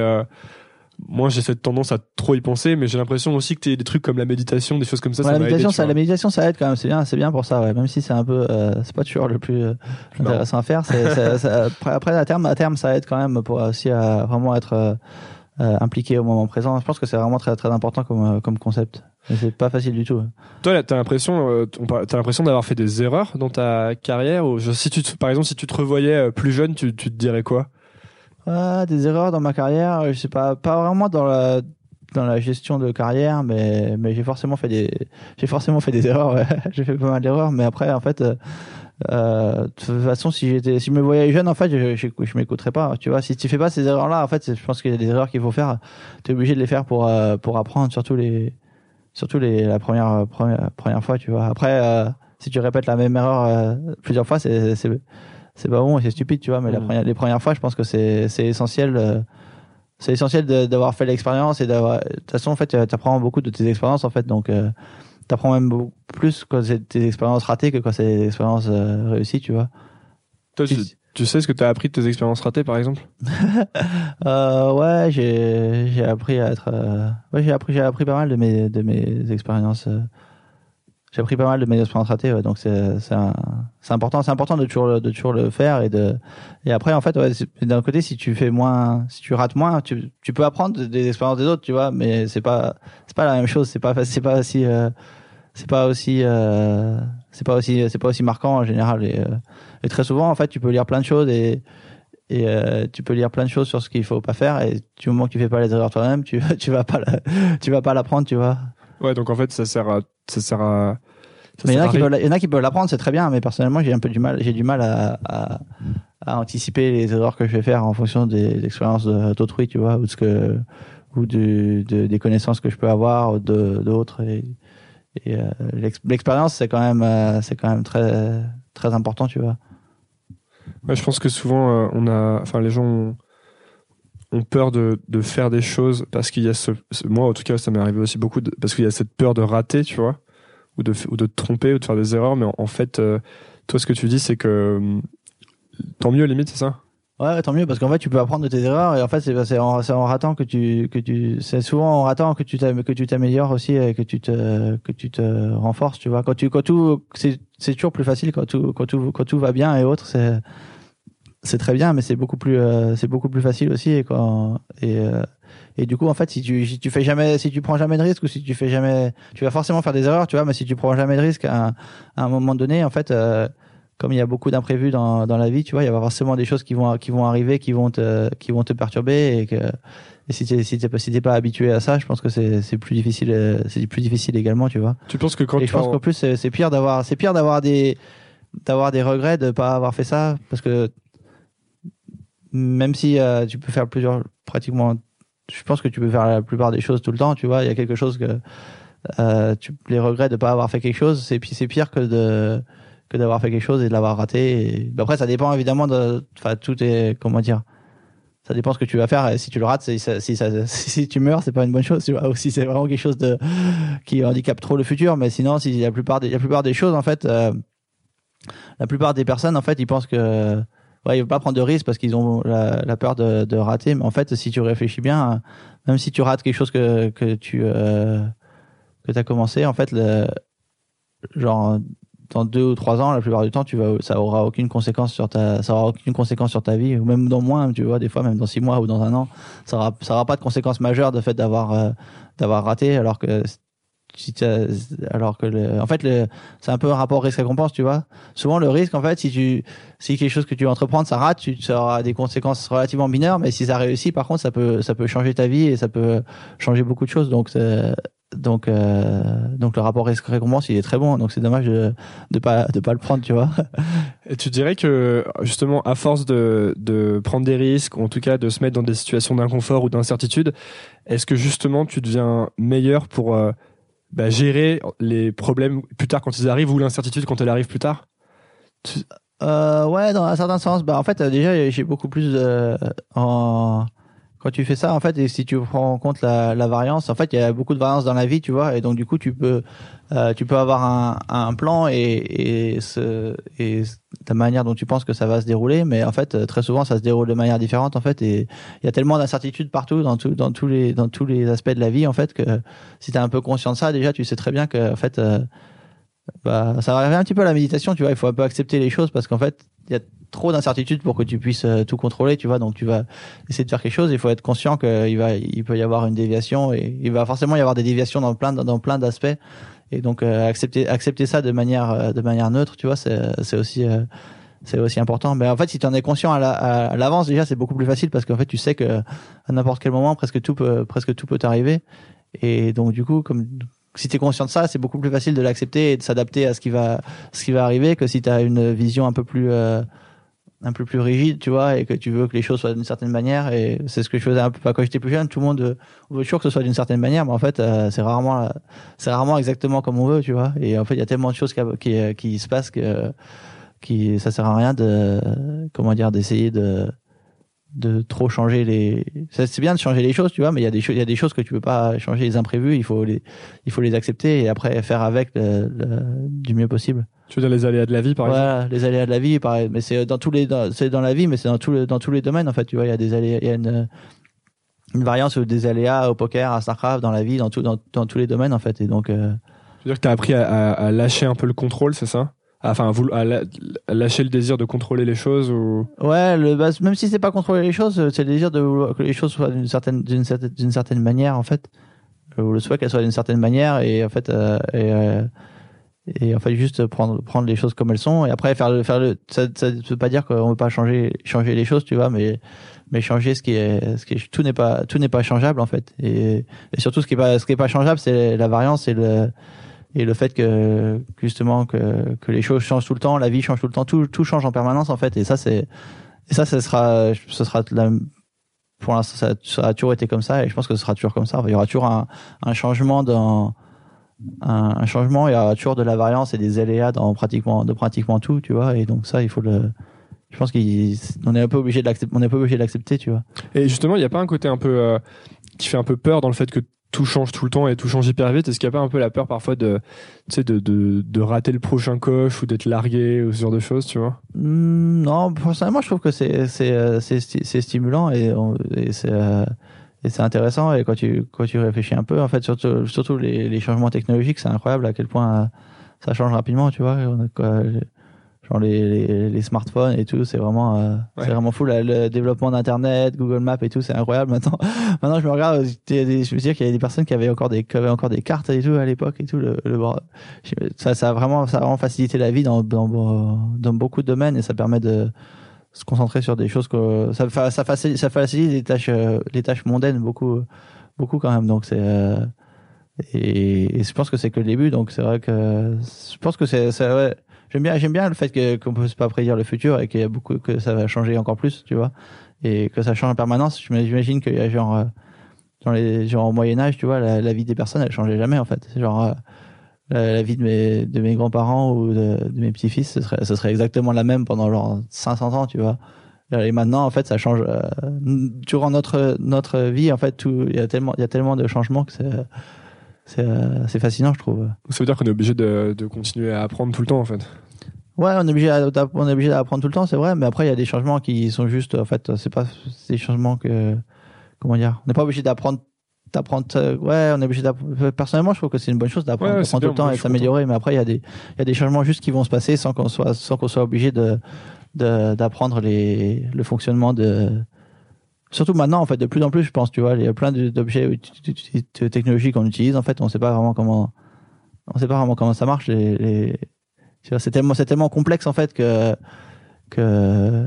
moins j'ai cette tendance à trop y penser. Mais j'ai l'impression aussi que t'es des trucs comme la méditation, des choses comme ça, Ouais, ça la méditation, ça, la méditation, ça aide quand même. C'est bien, c'est bien pour ça. Ouais. Même si c'est un peu, euh, c'est pas toujours le plus euh, intéressant à faire. C'est, c'est- ça- après, à terme, à terme, ça aide quand même pour aussi à vraiment être euh, euh, impliqué au moment présent. Je pense que c'est vraiment très, très important comme, comme concept. Mais c'est pas facile du tout. Toi, là, t'as l'impression, t'as l'impression d'avoir fait des erreurs dans ta carrière ou si tu, te- par exemple, si tu te revoyais plus jeune, tu, tu te dirais quoi? Des erreurs dans ma carrière, je sais pas, pas vraiment dans la dans la gestion de carrière, mais mais j'ai forcément fait des j'ai forcément fait des (laughs) erreurs. J'ai fait pas mal d'erreurs, mais après en fait, euh, euh, de toute façon, si j'étais, si je me voyais jeune, en fait, je, je, je m'écouterais pas. Tu vois, si tu fais pas ces erreurs-là, en fait, je pense qu'il y a des erreurs qu'il faut faire. T'es obligé de les faire pour euh, pour apprendre, surtout les surtout les la première première, première fois, tu vois. Après, si tu répètes la même erreur plusieurs fois, c'est c'est pas bon et c'est stupide, tu vois. Mais la première, les premières fois, je pense que c'est essentiel. euh, c'est essentiel de- d'avoir fait l'expérience et d'avoir. De toute façon, en fait, tu apprends beaucoup de tes expériences, en fait. Donc, euh, t'apprends même beaucoup plus quand c'est des expériences ratées que quand c'est des expériences euh, réussies, tu vois. Toi, tu, sais ce que tu as appris de tes expériences ratées, par exemple? (laughs) Euh, ouais, j'ai j'ai appris à être. euh, ouais, j'ai appris appris pas mal de mes de mes expériences. J'ai appris pas mal de mes expériences ratées, ouais, donc c'est c'est important c'est important de toujours le- de toujours le faire et de et après en fait ouais, d'un côté si tu fais moins si tu rates moins tu tu peux apprendre des expériences des autres tu vois mais c'est pas c'est pas la même chose c'est pas c'est pas aussi euh, c'est pas aussi euh, c'est pas aussi c'est pas aussi marquant en général et, euh, et très souvent en fait tu peux lire plein de choses et et euh, tu peux lire plein de choses sur ce qu'il faut pas faire et du moment que tu fais pas les erreurs toi-même tu (laughs) tu vas pas la- tu vas pas l'apprendre tu vois Ouais, donc en fait, ça sert à. Ça sert à il y en a qui peuvent, l'apprendre, c'est très bien. Mais personnellement, j'ai un peu du mal, j'ai du mal à, à, à anticiper les erreurs que je vais faire en fonction des expériences d'autrui, tu vois, ou de ce que, ou du, de, des connaissances que je peux avoir ou de d'autres. Et, et euh, l'ex- l'expérience, c'est quand même, euh, c'est quand même très, très important, tu vois. Ouais, je pense que souvent, euh, on a, enfin, les gens ont, ont peur de, de faire des choses parce qu'il y a ce, moi, en tout cas, ça m'est arrivé aussi beaucoup parce qu'il y a cette peur de rater, tu vois, ou de, ou de te tromper ou de faire des erreurs. Mais en, fait, euh, toi, ce que tu dis, c'est que hum, tant mieux, limite, c'est ça? Ouais, tant mieux parce qu'en fait tu peux apprendre de tes erreurs et en fait c'est c'est en, en ratant que tu que tu c'est souvent en ratant que tu que tu t'améliores aussi et que tu te que tu te renforces tu vois quand tu quand tout c'est c'est toujours plus facile quand tout quand tout quand tout va bien et autres c'est c'est très bien mais c'est beaucoup plus euh, c'est beaucoup plus facile aussi et quand et euh, et du coup en fait si tu si tu fais jamais si tu prends jamais de risque ou si tu fais jamais tu vas forcément faire des erreurs tu vois mais si tu prends jamais de risque à, un- à un moment donné en fait euh, comme il y a beaucoup d'imprévus dans, dans la vie, tu vois, il y a forcément des choses qui vont qui vont arriver, qui vont te qui vont te perturber et que et si t'es si t'es pas si t'es pas habitué à ça, je pense que c'est c'est plus difficile euh, c'est plus difficile également, tu vois. Tu penses que quand et je pense en- qu'en plus c'est c'est pire d'avoir c'est pire d'avoir des d'avoir des regrets de pas avoir fait ça parce que même si euh, tu peux faire plusieurs pratiquement je pense que tu peux faire la plupart des choses tout le temps, tu vois, il y a quelque chose que euh, tu, les regrets de pas avoir fait quelque chose, c'est puis c'est pire que de que d'avoir fait quelque chose et de l'avoir raté. Mais Après, ça dépend évidemment de, enfin, tout est, comment dire, ça dépend ce que tu vas faire. Si tu le rates, si, ça, si, ça, (laughs) si tu meurs, c'est pas une bonne chose, tu vois. Ou si c'est vraiment quelque chose de qui handicape trop le futur. Mais sinon, si la plupart des, la plupart des choses, en fait, euh, la plupart des personnes, en fait, ils pensent que ouais, ils veulent pas prendre de risques parce qu'ils ont la, peur de, de rater. Mais en fait, si tu réfléchis bien, même si tu rates quelque chose que que tu euh, que t'as commencé, en fait, le genre dans deux ou trois ans, la plupart du temps, tu vas, ça aura aucune conséquence sur ta, ça aura aucune conséquence sur ta vie, ou même dans moins, tu vois, des fois, même dans six mois ou dans un an, ça aura, ça aura pas de conséquences majeures de fait d'avoir, euh, d'avoir raté, alors que, alors que le, en fait, c'est un peu un rapport risque-récompense, tu vois. Souvent, le risque, en fait, si tu, si quelque chose que tu veux entreprendre, ça rate, tu, ça aura des conséquences relativement mineures, mais si ça réussit, par contre, ça peut, ça peut changer ta vie et ça peut changer beaucoup de choses, donc, donc, euh, donc le rapport risque-récompense, il est très bon, donc c'est dommage de, de pas, de pas le prendre, tu vois. Et tu dirais que justement, à force de, de prendre des risques, ou en tout cas de se mettre dans des situations d'inconfort ou d'incertitude, est-ce que justement tu deviens meilleur pour euh, bah, gérer les problèmes plus tard quand ils arrivent ou l'incertitude quand elle arrive plus tard? Euh, ouais, dans un certain sens. Bah, en fait, euh, déjà, j'ai beaucoup plus de, en, quand tu fais ça, en fait, et si tu prends en compte la, la variance, en fait, il y a beaucoup de variance dans la vie, tu vois, et donc du coup, tu peux, euh, tu peux avoir un, un plan et, et, ce, et la manière dont tu penses que ça va se dérouler, mais en fait, très souvent, ça se déroule de manière différente, en fait, et il y a tellement d'incertitudes partout, dans tout, dans tous les, dans tous les aspects de la vie, en fait, que si t'es un peu conscient de ça, déjà, tu sais très bien que, en fait, euh, bah, ça revient un petit peu à la méditation, tu vois. Il faut un peu accepter les choses parce qu'en fait, il y a trop d'incertitudes pour que tu puisses euh, tout contrôler, tu vois. Donc, tu vas essayer de faire quelque chose. Il faut être conscient qu'il va, il peut y avoir une déviation et il va forcément y avoir des déviations dans plein, dans plein d'aspects. Et donc, euh, accepter, accepter ça de manière, euh, de manière neutre, tu vois, c'est, aussi, euh, c'est aussi important. Mais en fait, si tu en es conscient à l'avance, déjà, c'est beaucoup plus facile parce qu'en fait, tu sais que à n'importe quel moment, presque tout peut, presque tout peut t'arriver. Et donc, du coup, comme si t'es conscient de ça, c'est beaucoup plus facile de l'accepter et de s'adapter à ce qui va, ce qui va arriver que si t'as une vision un peu plus, euh, un peu plus rigide, tu vois, et que tu veux que les choses soient d'une certaine manière. Et c'est ce que je faisais un peu quand j'étais plus jeune. Tout le monde veut, toujours que ce soit d'une certaine manière, mais en fait, euh, c'est rarement, c'est rarement exactement comme on veut, tu vois. Et en fait, il y a tellement de choses qui, qui, qui se passent que, qui, ça sert à rien de, comment dire, d'essayer de de trop changer les c'est bien de changer les choses tu vois mais il y a des choses il y a des choses que tu peux pas changer les imprévus il faut les il faut les accepter et après faire avec le, du mieux possible. Tu veux dire les aléas de la vie par voilà, exemple les aléas de la vie pareil mais c'est dans tous les c'est dans la vie mais c'est dans tous dans tous les domaines en fait tu vois il y a des aléas il y a une une variance des aléas au poker à Starcraft dans la vie dans tout dans, dans tous les domaines en fait et donc euh... tu veux dire que tu as appris à, à lâcher un peu le contrôle c'est ça? Enfin à, lâcher le désir de contrôler les choses ou? Ouais bah, même si c'est pas contrôler les choses c'est le désir de que les choses soient d'une certaine manière en fait. Ou le souhait qu'elles soient d'une certaine manière et en fait euh, et, euh, en fait juste prendre prendre les choses comme elles sont et après faire faire le ça ça veut pas dire qu'on veut pas changer changer les choses tu vois mais mais changer ce qui est ce qui tout n'est pas tout n'est pas changeable en fait. Et, et surtout ce qui est pas ce qui est pas changeable c'est la variance et le et le fait que justement que, que les choses changent tout le temps, la vie change tout le temps, tout, tout change en permanence en fait. Et ça c'est et ça ce sera ce sera la, pour l'instant ça, a toujours été comme ça et je pense que ce sera toujours comme ça. Il y aura toujours un, un changement dans un, un, changement, il y aura toujours de la variance et des aléas dans pratiquement de pratiquement tout, tu vois. Et donc ça il faut le je pense qu'on est un peu obligé de l'accepter on est pas obligé de l'accepter tu vois et justement il n'y a pas un côté un peu euh, qui fait un peu peur dans le fait que tout change tout le temps et tout change hyper vite. Est-ce qu'il n'y a pas un peu la peur parfois de, de, de, de rater le prochain coche ou d'être largué ou ce genre de choses, tu vois? Mmh, Non, personnellement, je trouve que c'est c'est euh, stimulant et, et c'est euh, intéressant et quand tu quand tu réfléchis un peu, en fait, surtout surtout les, les changements technologiques, c'est incroyable à quel point euh, ça change rapidement, tu vois. A, les, les, les, smartphones et tout, c'est vraiment, euh, c'est vraiment fou. le développement d'internet, Google Maps et tout, c'est incroyable (laughs) maintenant. maintenant, je me regarde, je me dire qu'il y avait des personnes qui avaient encore des, qui avaient encore des cartes et tout à l'époque et tout. Le, le, ça, ça a vraiment, ça a vraiment facilité la vie dans, dans, dans beaucoup de domaines et ça permet de se concentrer sur des choses que ça, ça facilite, ça facilite les tâches, euh, les tâches mondaines beaucoup, beaucoup quand même. Donc c'est euh, et, je pense que c'est que le début. Donc c'est vrai que je pense que c'est, ouais, j'aime bien j'aime bien le fait que qu'on peut pas prédire le futur et qu'il y a beaucoup que ça va changer encore plus tu vois. Et que ça change en permanence. J'imagine qu'il y a genre euh, dans les genre au Moyen Âge tu vois la, vie des personnes elle changeait jamais en fait. Genre euh, la, vie de mes de mes grands-parents ou de, mes petits-fils ce serait exactement la même pendant genre 500 ans tu vois. Et maintenant en fait ça change euh, durant notre notre vie en fait il y a tellement il y a tellement de changements que c'est euh, c'est fascinant, je trouve. Ça veut dire qu'on est obligé de, de, continuer à apprendre tout le temps, en fait. Ouais, on est obligé, on est obligé d'apprendre tout le temps, c'est vrai. Mais après, il y a des changements qui sont juste, en fait, c'est pas des changements que, comment dire, on n'est pas obligé d'apprendre d'apprendre ouais on est obligé d'apprendre personnellement je trouve que c'est une bonne chose d'apprendre tout le temps et s'améliorer mais après il y a des il y a des changements juste qui vont se passer sans qu'on soit sans qu'on soit obligé de d'apprendre les le fonctionnement de surtout maintenant en fait de plus en plus je pense tu vois il y a plein d'objets de technologies qu'on utilise. En fait on sait pas vraiment comment on sait pas vraiment comment ça marche. Les, les... c'est tellement c'est tellement complexe en fait que que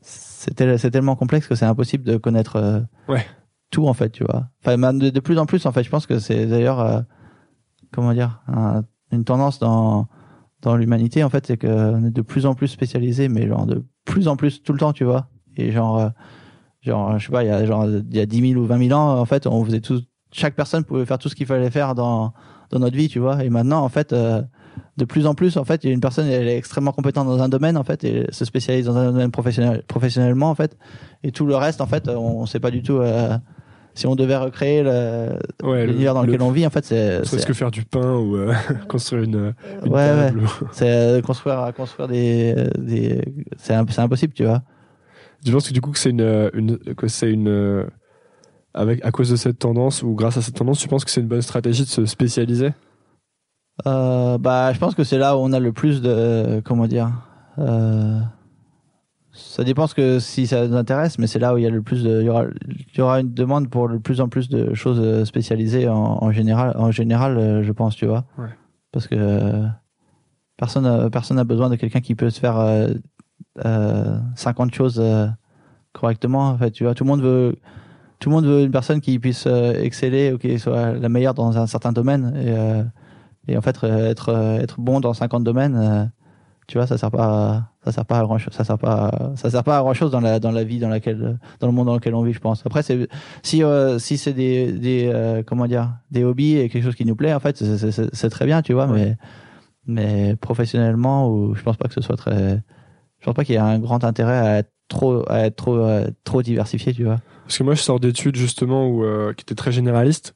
c'est tellement complexe que c'est impossible de connaître euh, ouais. tout en fait tu vois. Enfin de, de, plus en plus en fait je pense que c'est d'ailleurs euh, comment dire une tendance dans dans l'humanité en fait c'est qu'on est de plus en plus spécialisé mais genre de plus en plus tout le temps tu vois et genre, euh, genre, je sais pas, il y a genre, il y a 10 000 ou 20 000 ans, en fait, on faisait tout, chaque personne pouvait faire tout ce qu'il fallait faire dans, dans notre vie, tu vois. Et maintenant, en fait, euh, de plus en plus, en fait, il y a une personne, elle est extrêmement compétente dans un domaine, en fait, et se spécialise dans un domaine professionnel, professionnellement, en fait. Et tout le reste, en fait, on, on sait pas du tout, euh, si on devait recréer l'univers dans lequel on vit, en fait, c'est. ce que faire du pain ou (laughs) construire une, une ouais, table. Ouais. C'est construire, construire des, des, c'est impossible, tu vois. Je pense que du coup que c'est une, une, que c'est une avec à cause de cette tendance ou grâce à cette tendance, tu penses que c'est une bonne stratégie de se spécialiser? Euh, Bah, je pense que c'est là où on a le plus de comment dire. Euh, ça dépend ce que si ça nous intéresse, mais c'est là où il y a le plus de, il y aura, il y aura une demande pour de plus en plus de choses spécialisées en, en général, en général, euh, je pense, tu vois. Ouais. Parce que personne, personne n'a besoin de quelqu'un qui peut se faire euh, 50 choses euh, correctement. En fait, tu vois, tout le monde veut tout le monde veut une personne qui puisse euh, exceller ou qui soit la meilleure dans un certain domaine. Et, euh, et en fait, euh, être, euh, être bon dans 50 domaines, euh, tu vois, ça sert pas, ça sert pas à grand chose. Ça sert pas, ça sert pas à grand chose dans la, dans la vie dans laquelle, dans le monde dans lequel on vit, je pense. Après, c'est, si, euh, si c'est des, des, euh, comment dire, des hobbies et quelque chose qui nous plaît, en fait, c'est- très bien, tu vois, mais, mais professionnellement, ou je pense pas que ce soit très, pense pas qu'il y ait un grand intérêt à être trop, à être trop, euh, trop diversifié, tu vois. Parce que moi, je sors d'études justement où, euh, qui étaient très généralistes.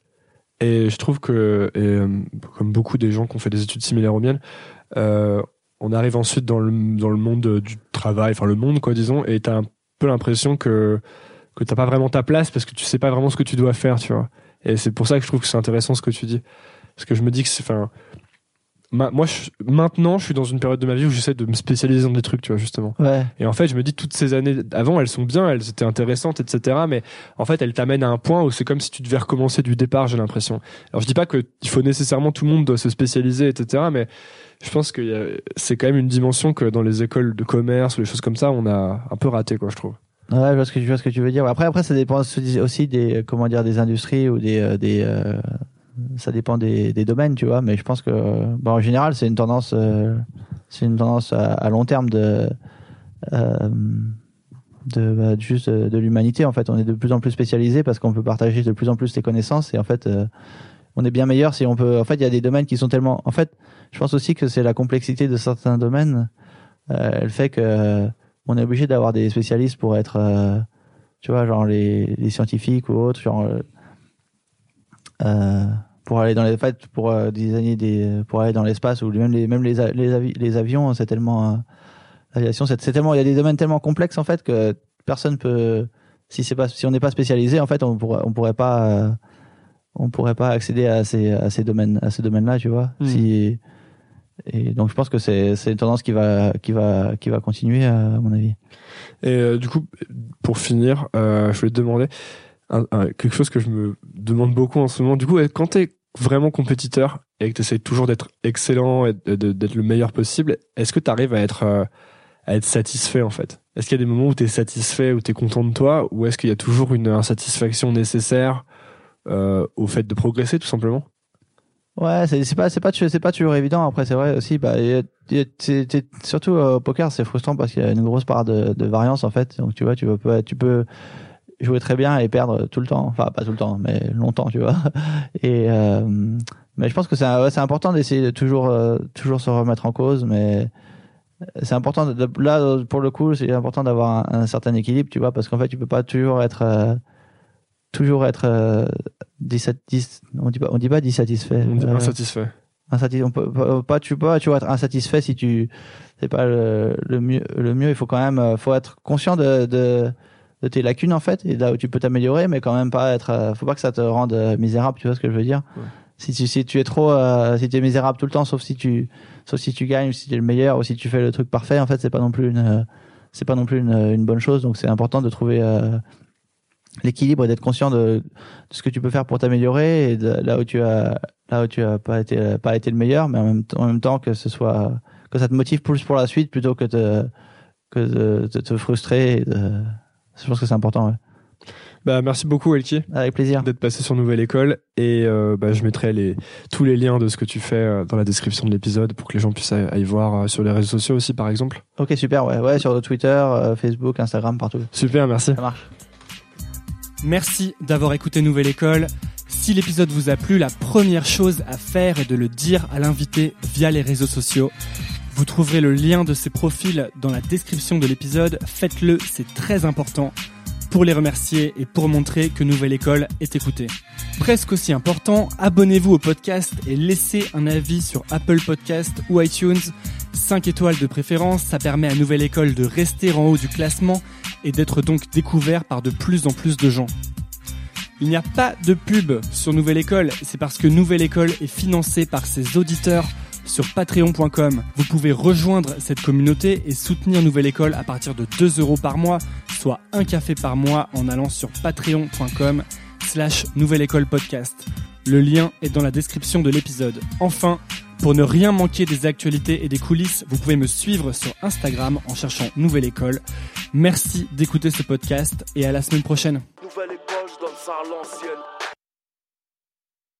Et je trouve que, euh, comme beaucoup des gens qui ont fait des études similaires aux miennes, on arrive ensuite dans le, dans le monde du travail, enfin le monde, quoi, disons, et t'as un peu l'impression que, que t'as pas vraiment ta place parce que tu sais pas vraiment ce que tu dois faire, tu vois. Et c'est pour ça que je trouve que c'est intéressant ce que tu dis. Parce que je me dis que c'est, enfin, ma- moi, je- maintenant, je suis dans une période de ma vie où j'essaie de me spécialiser dans des trucs, tu vois, justement. Ouais. Et en fait, je me dis toutes ces années avant, elles sont bien, elles étaient intéressantes, etc. Mais en fait, elles t'amènent à un point où c'est comme si tu devais recommencer du départ, j'ai l'impression. Alors, je dis pas que il faut nécessairement tout le monde doit se spécialiser, etc. Mais je pense que a- c'est quand même une dimension que dans les écoles de commerce ou les choses comme ça, on a un peu raté, quoi, je trouve. Ouais, je vois ce que, je vois ce que tu veux dire. Après, après, ça dépend aussi des, euh, comment dire, des industries ou des, euh, des, euh, ça dépend des, domaines, tu vois. Mais je pense que, en général, c'est une tendance, euh, c'est une tendance à, long terme de, euh, bah, juste de, l'humanité. En fait, on est de plus en plus spécialisé parce qu'on peut partager de plus en plus ses connaissances et en fait, euh, on est bien meilleur si on peut. En fait, il y a des domaines qui sont tellement. En fait, je pense aussi que c'est la complexité de certains domaines. Elle fait que on est obligé d'avoir des spécialistes pour être, tu vois, genre les, les scientifiques ou autres, genre euh, pour aller dans les fêtes, pour euh, designer des, pour aller dans l'espace ou même les même les les, avi- les avions, c'est tellement euh, l'aviation, c'est tellement il y a des domaines tellement complexes en fait que personne peut si c'est pas si on n'est pas spécialisé en fait on pourrait on pourrait pas euh, on pourrait pas accéder à ces à ces domaines à ces domaines là tu vois Mm. si et donc je pense que c'est c'est une tendance qui va qui va qui va continuer à mon avis Et euh, du coup, pour finir, euh, je voulais te demander quelque chose que je me demande beaucoup en ce moment. Du coup, quand t'es vraiment compétiteur et que t'essayes toujours d'être excellent et d'être le meilleur possible, est-ce que t'arrives à être euh, à être satisfait en fait? Est-ce qu'il y a des moments où t'es satisfait, où t'es content de toi, ou est-ce qu'il y a toujours une insatisfaction nécessaire euh, au fait de progresser tout simplement? Ouais, c'est pas c'est pas c'est pas toujours évident. Après, c'est vrai aussi. Bah, y surtout euh, au poker, c'est frustrant parce qu'il y a une grosse part de, de variance en fait. Donc tu vois, tu peux tu peux jouer très bien et perdre tout le temps. Enfin, pas tout le temps, mais longtemps, tu vois. (laughs) Et euh, mais je pense que c'est ouais, important d'essayer de toujours euh, toujours se remettre en cause, mais c'est important de, de- là pour le coup, c'est important d'avoir un, un certain équilibre, tu vois, parce qu'en fait, tu peux pas toujours être euh, toujours être euh, dissat- dis- on dit pas on dit pas dissatisfait. On Euh, insatisfait. insatis- on peut pas, tu peux pas toujours être insatisfait si tu c'est pas le, le mieux le mieux il faut quand même euh, faut être conscient de, de de tes lacunes en fait et là où tu peux t'améliorer mais quand même pas être euh, faut pas que ça te rende euh, misérable tu vois ce que je veux dire? Ouais. si tu si tu es trop euh, si tu es misérable tout le temps sauf si tu sauf si tu gagnes si tu es le meilleur ou si tu fais le truc parfait en fait c'est pas non plus une c'est pas non plus une, une bonne chose donc c'est important de trouver euh, l'équilibre et d'être conscient de, de ce que tu peux faire pour t'améliorer et de, là où tu as là où tu as pas été pas été le meilleur mais en même, temps- en même temps que ce soit que ça te motive plus pour la suite plutôt que de que de, de te frustrer et de, je pense que c'est important ouais. Bah merci beaucoup Elki. avec plaisir d'être passé sur Nouvelle École et euh, bah, je mettrai les, tous les liens de ce que tu fais euh, dans la description de l'épisode pour que les gens puissent aller voir euh, sur les réseaux sociaux aussi par exemple. ok super ouais ouais sur Twitter euh, Facebook Instagram partout Super, merci. ça marche Merci d'avoir écouté Nouvelle École. Si l'épisode vous a plu, la première chose à faire est de le dire à l'invité via les réseaux sociaux. Vous trouverez le lien de ses profils dans la description de l'épisode. Faites-le, c'est très important pour les remercier et pour montrer que Nouvelle École est écoutée. Presque aussi important, abonnez-vous au podcast et laissez un avis sur Apple Podcast ou iTunes. 5 étoiles de préférence, ça permet à Nouvelle École de rester en haut du classement et d'être donc découvert par de plus en plus de gens. Il n'y a pas de pub sur Nouvelle École, c'est parce que Nouvelle École est financée par ses auditeurs sur patreon.com. Vous pouvez rejoindre cette communauté et soutenir Nouvelle École à partir de 2 euros par mois, soit un café par mois en allant sur patreon.com slash Nouvelle École Podcast. Le lien est dans la description de l'épisode. Enfin, pour ne rien manquer des actualités et des coulisses, vous pouvez me suivre sur Instagram en cherchant Nouvelle École. Merci d'écouter ce podcast et à la semaine prochaine. Nouvelle.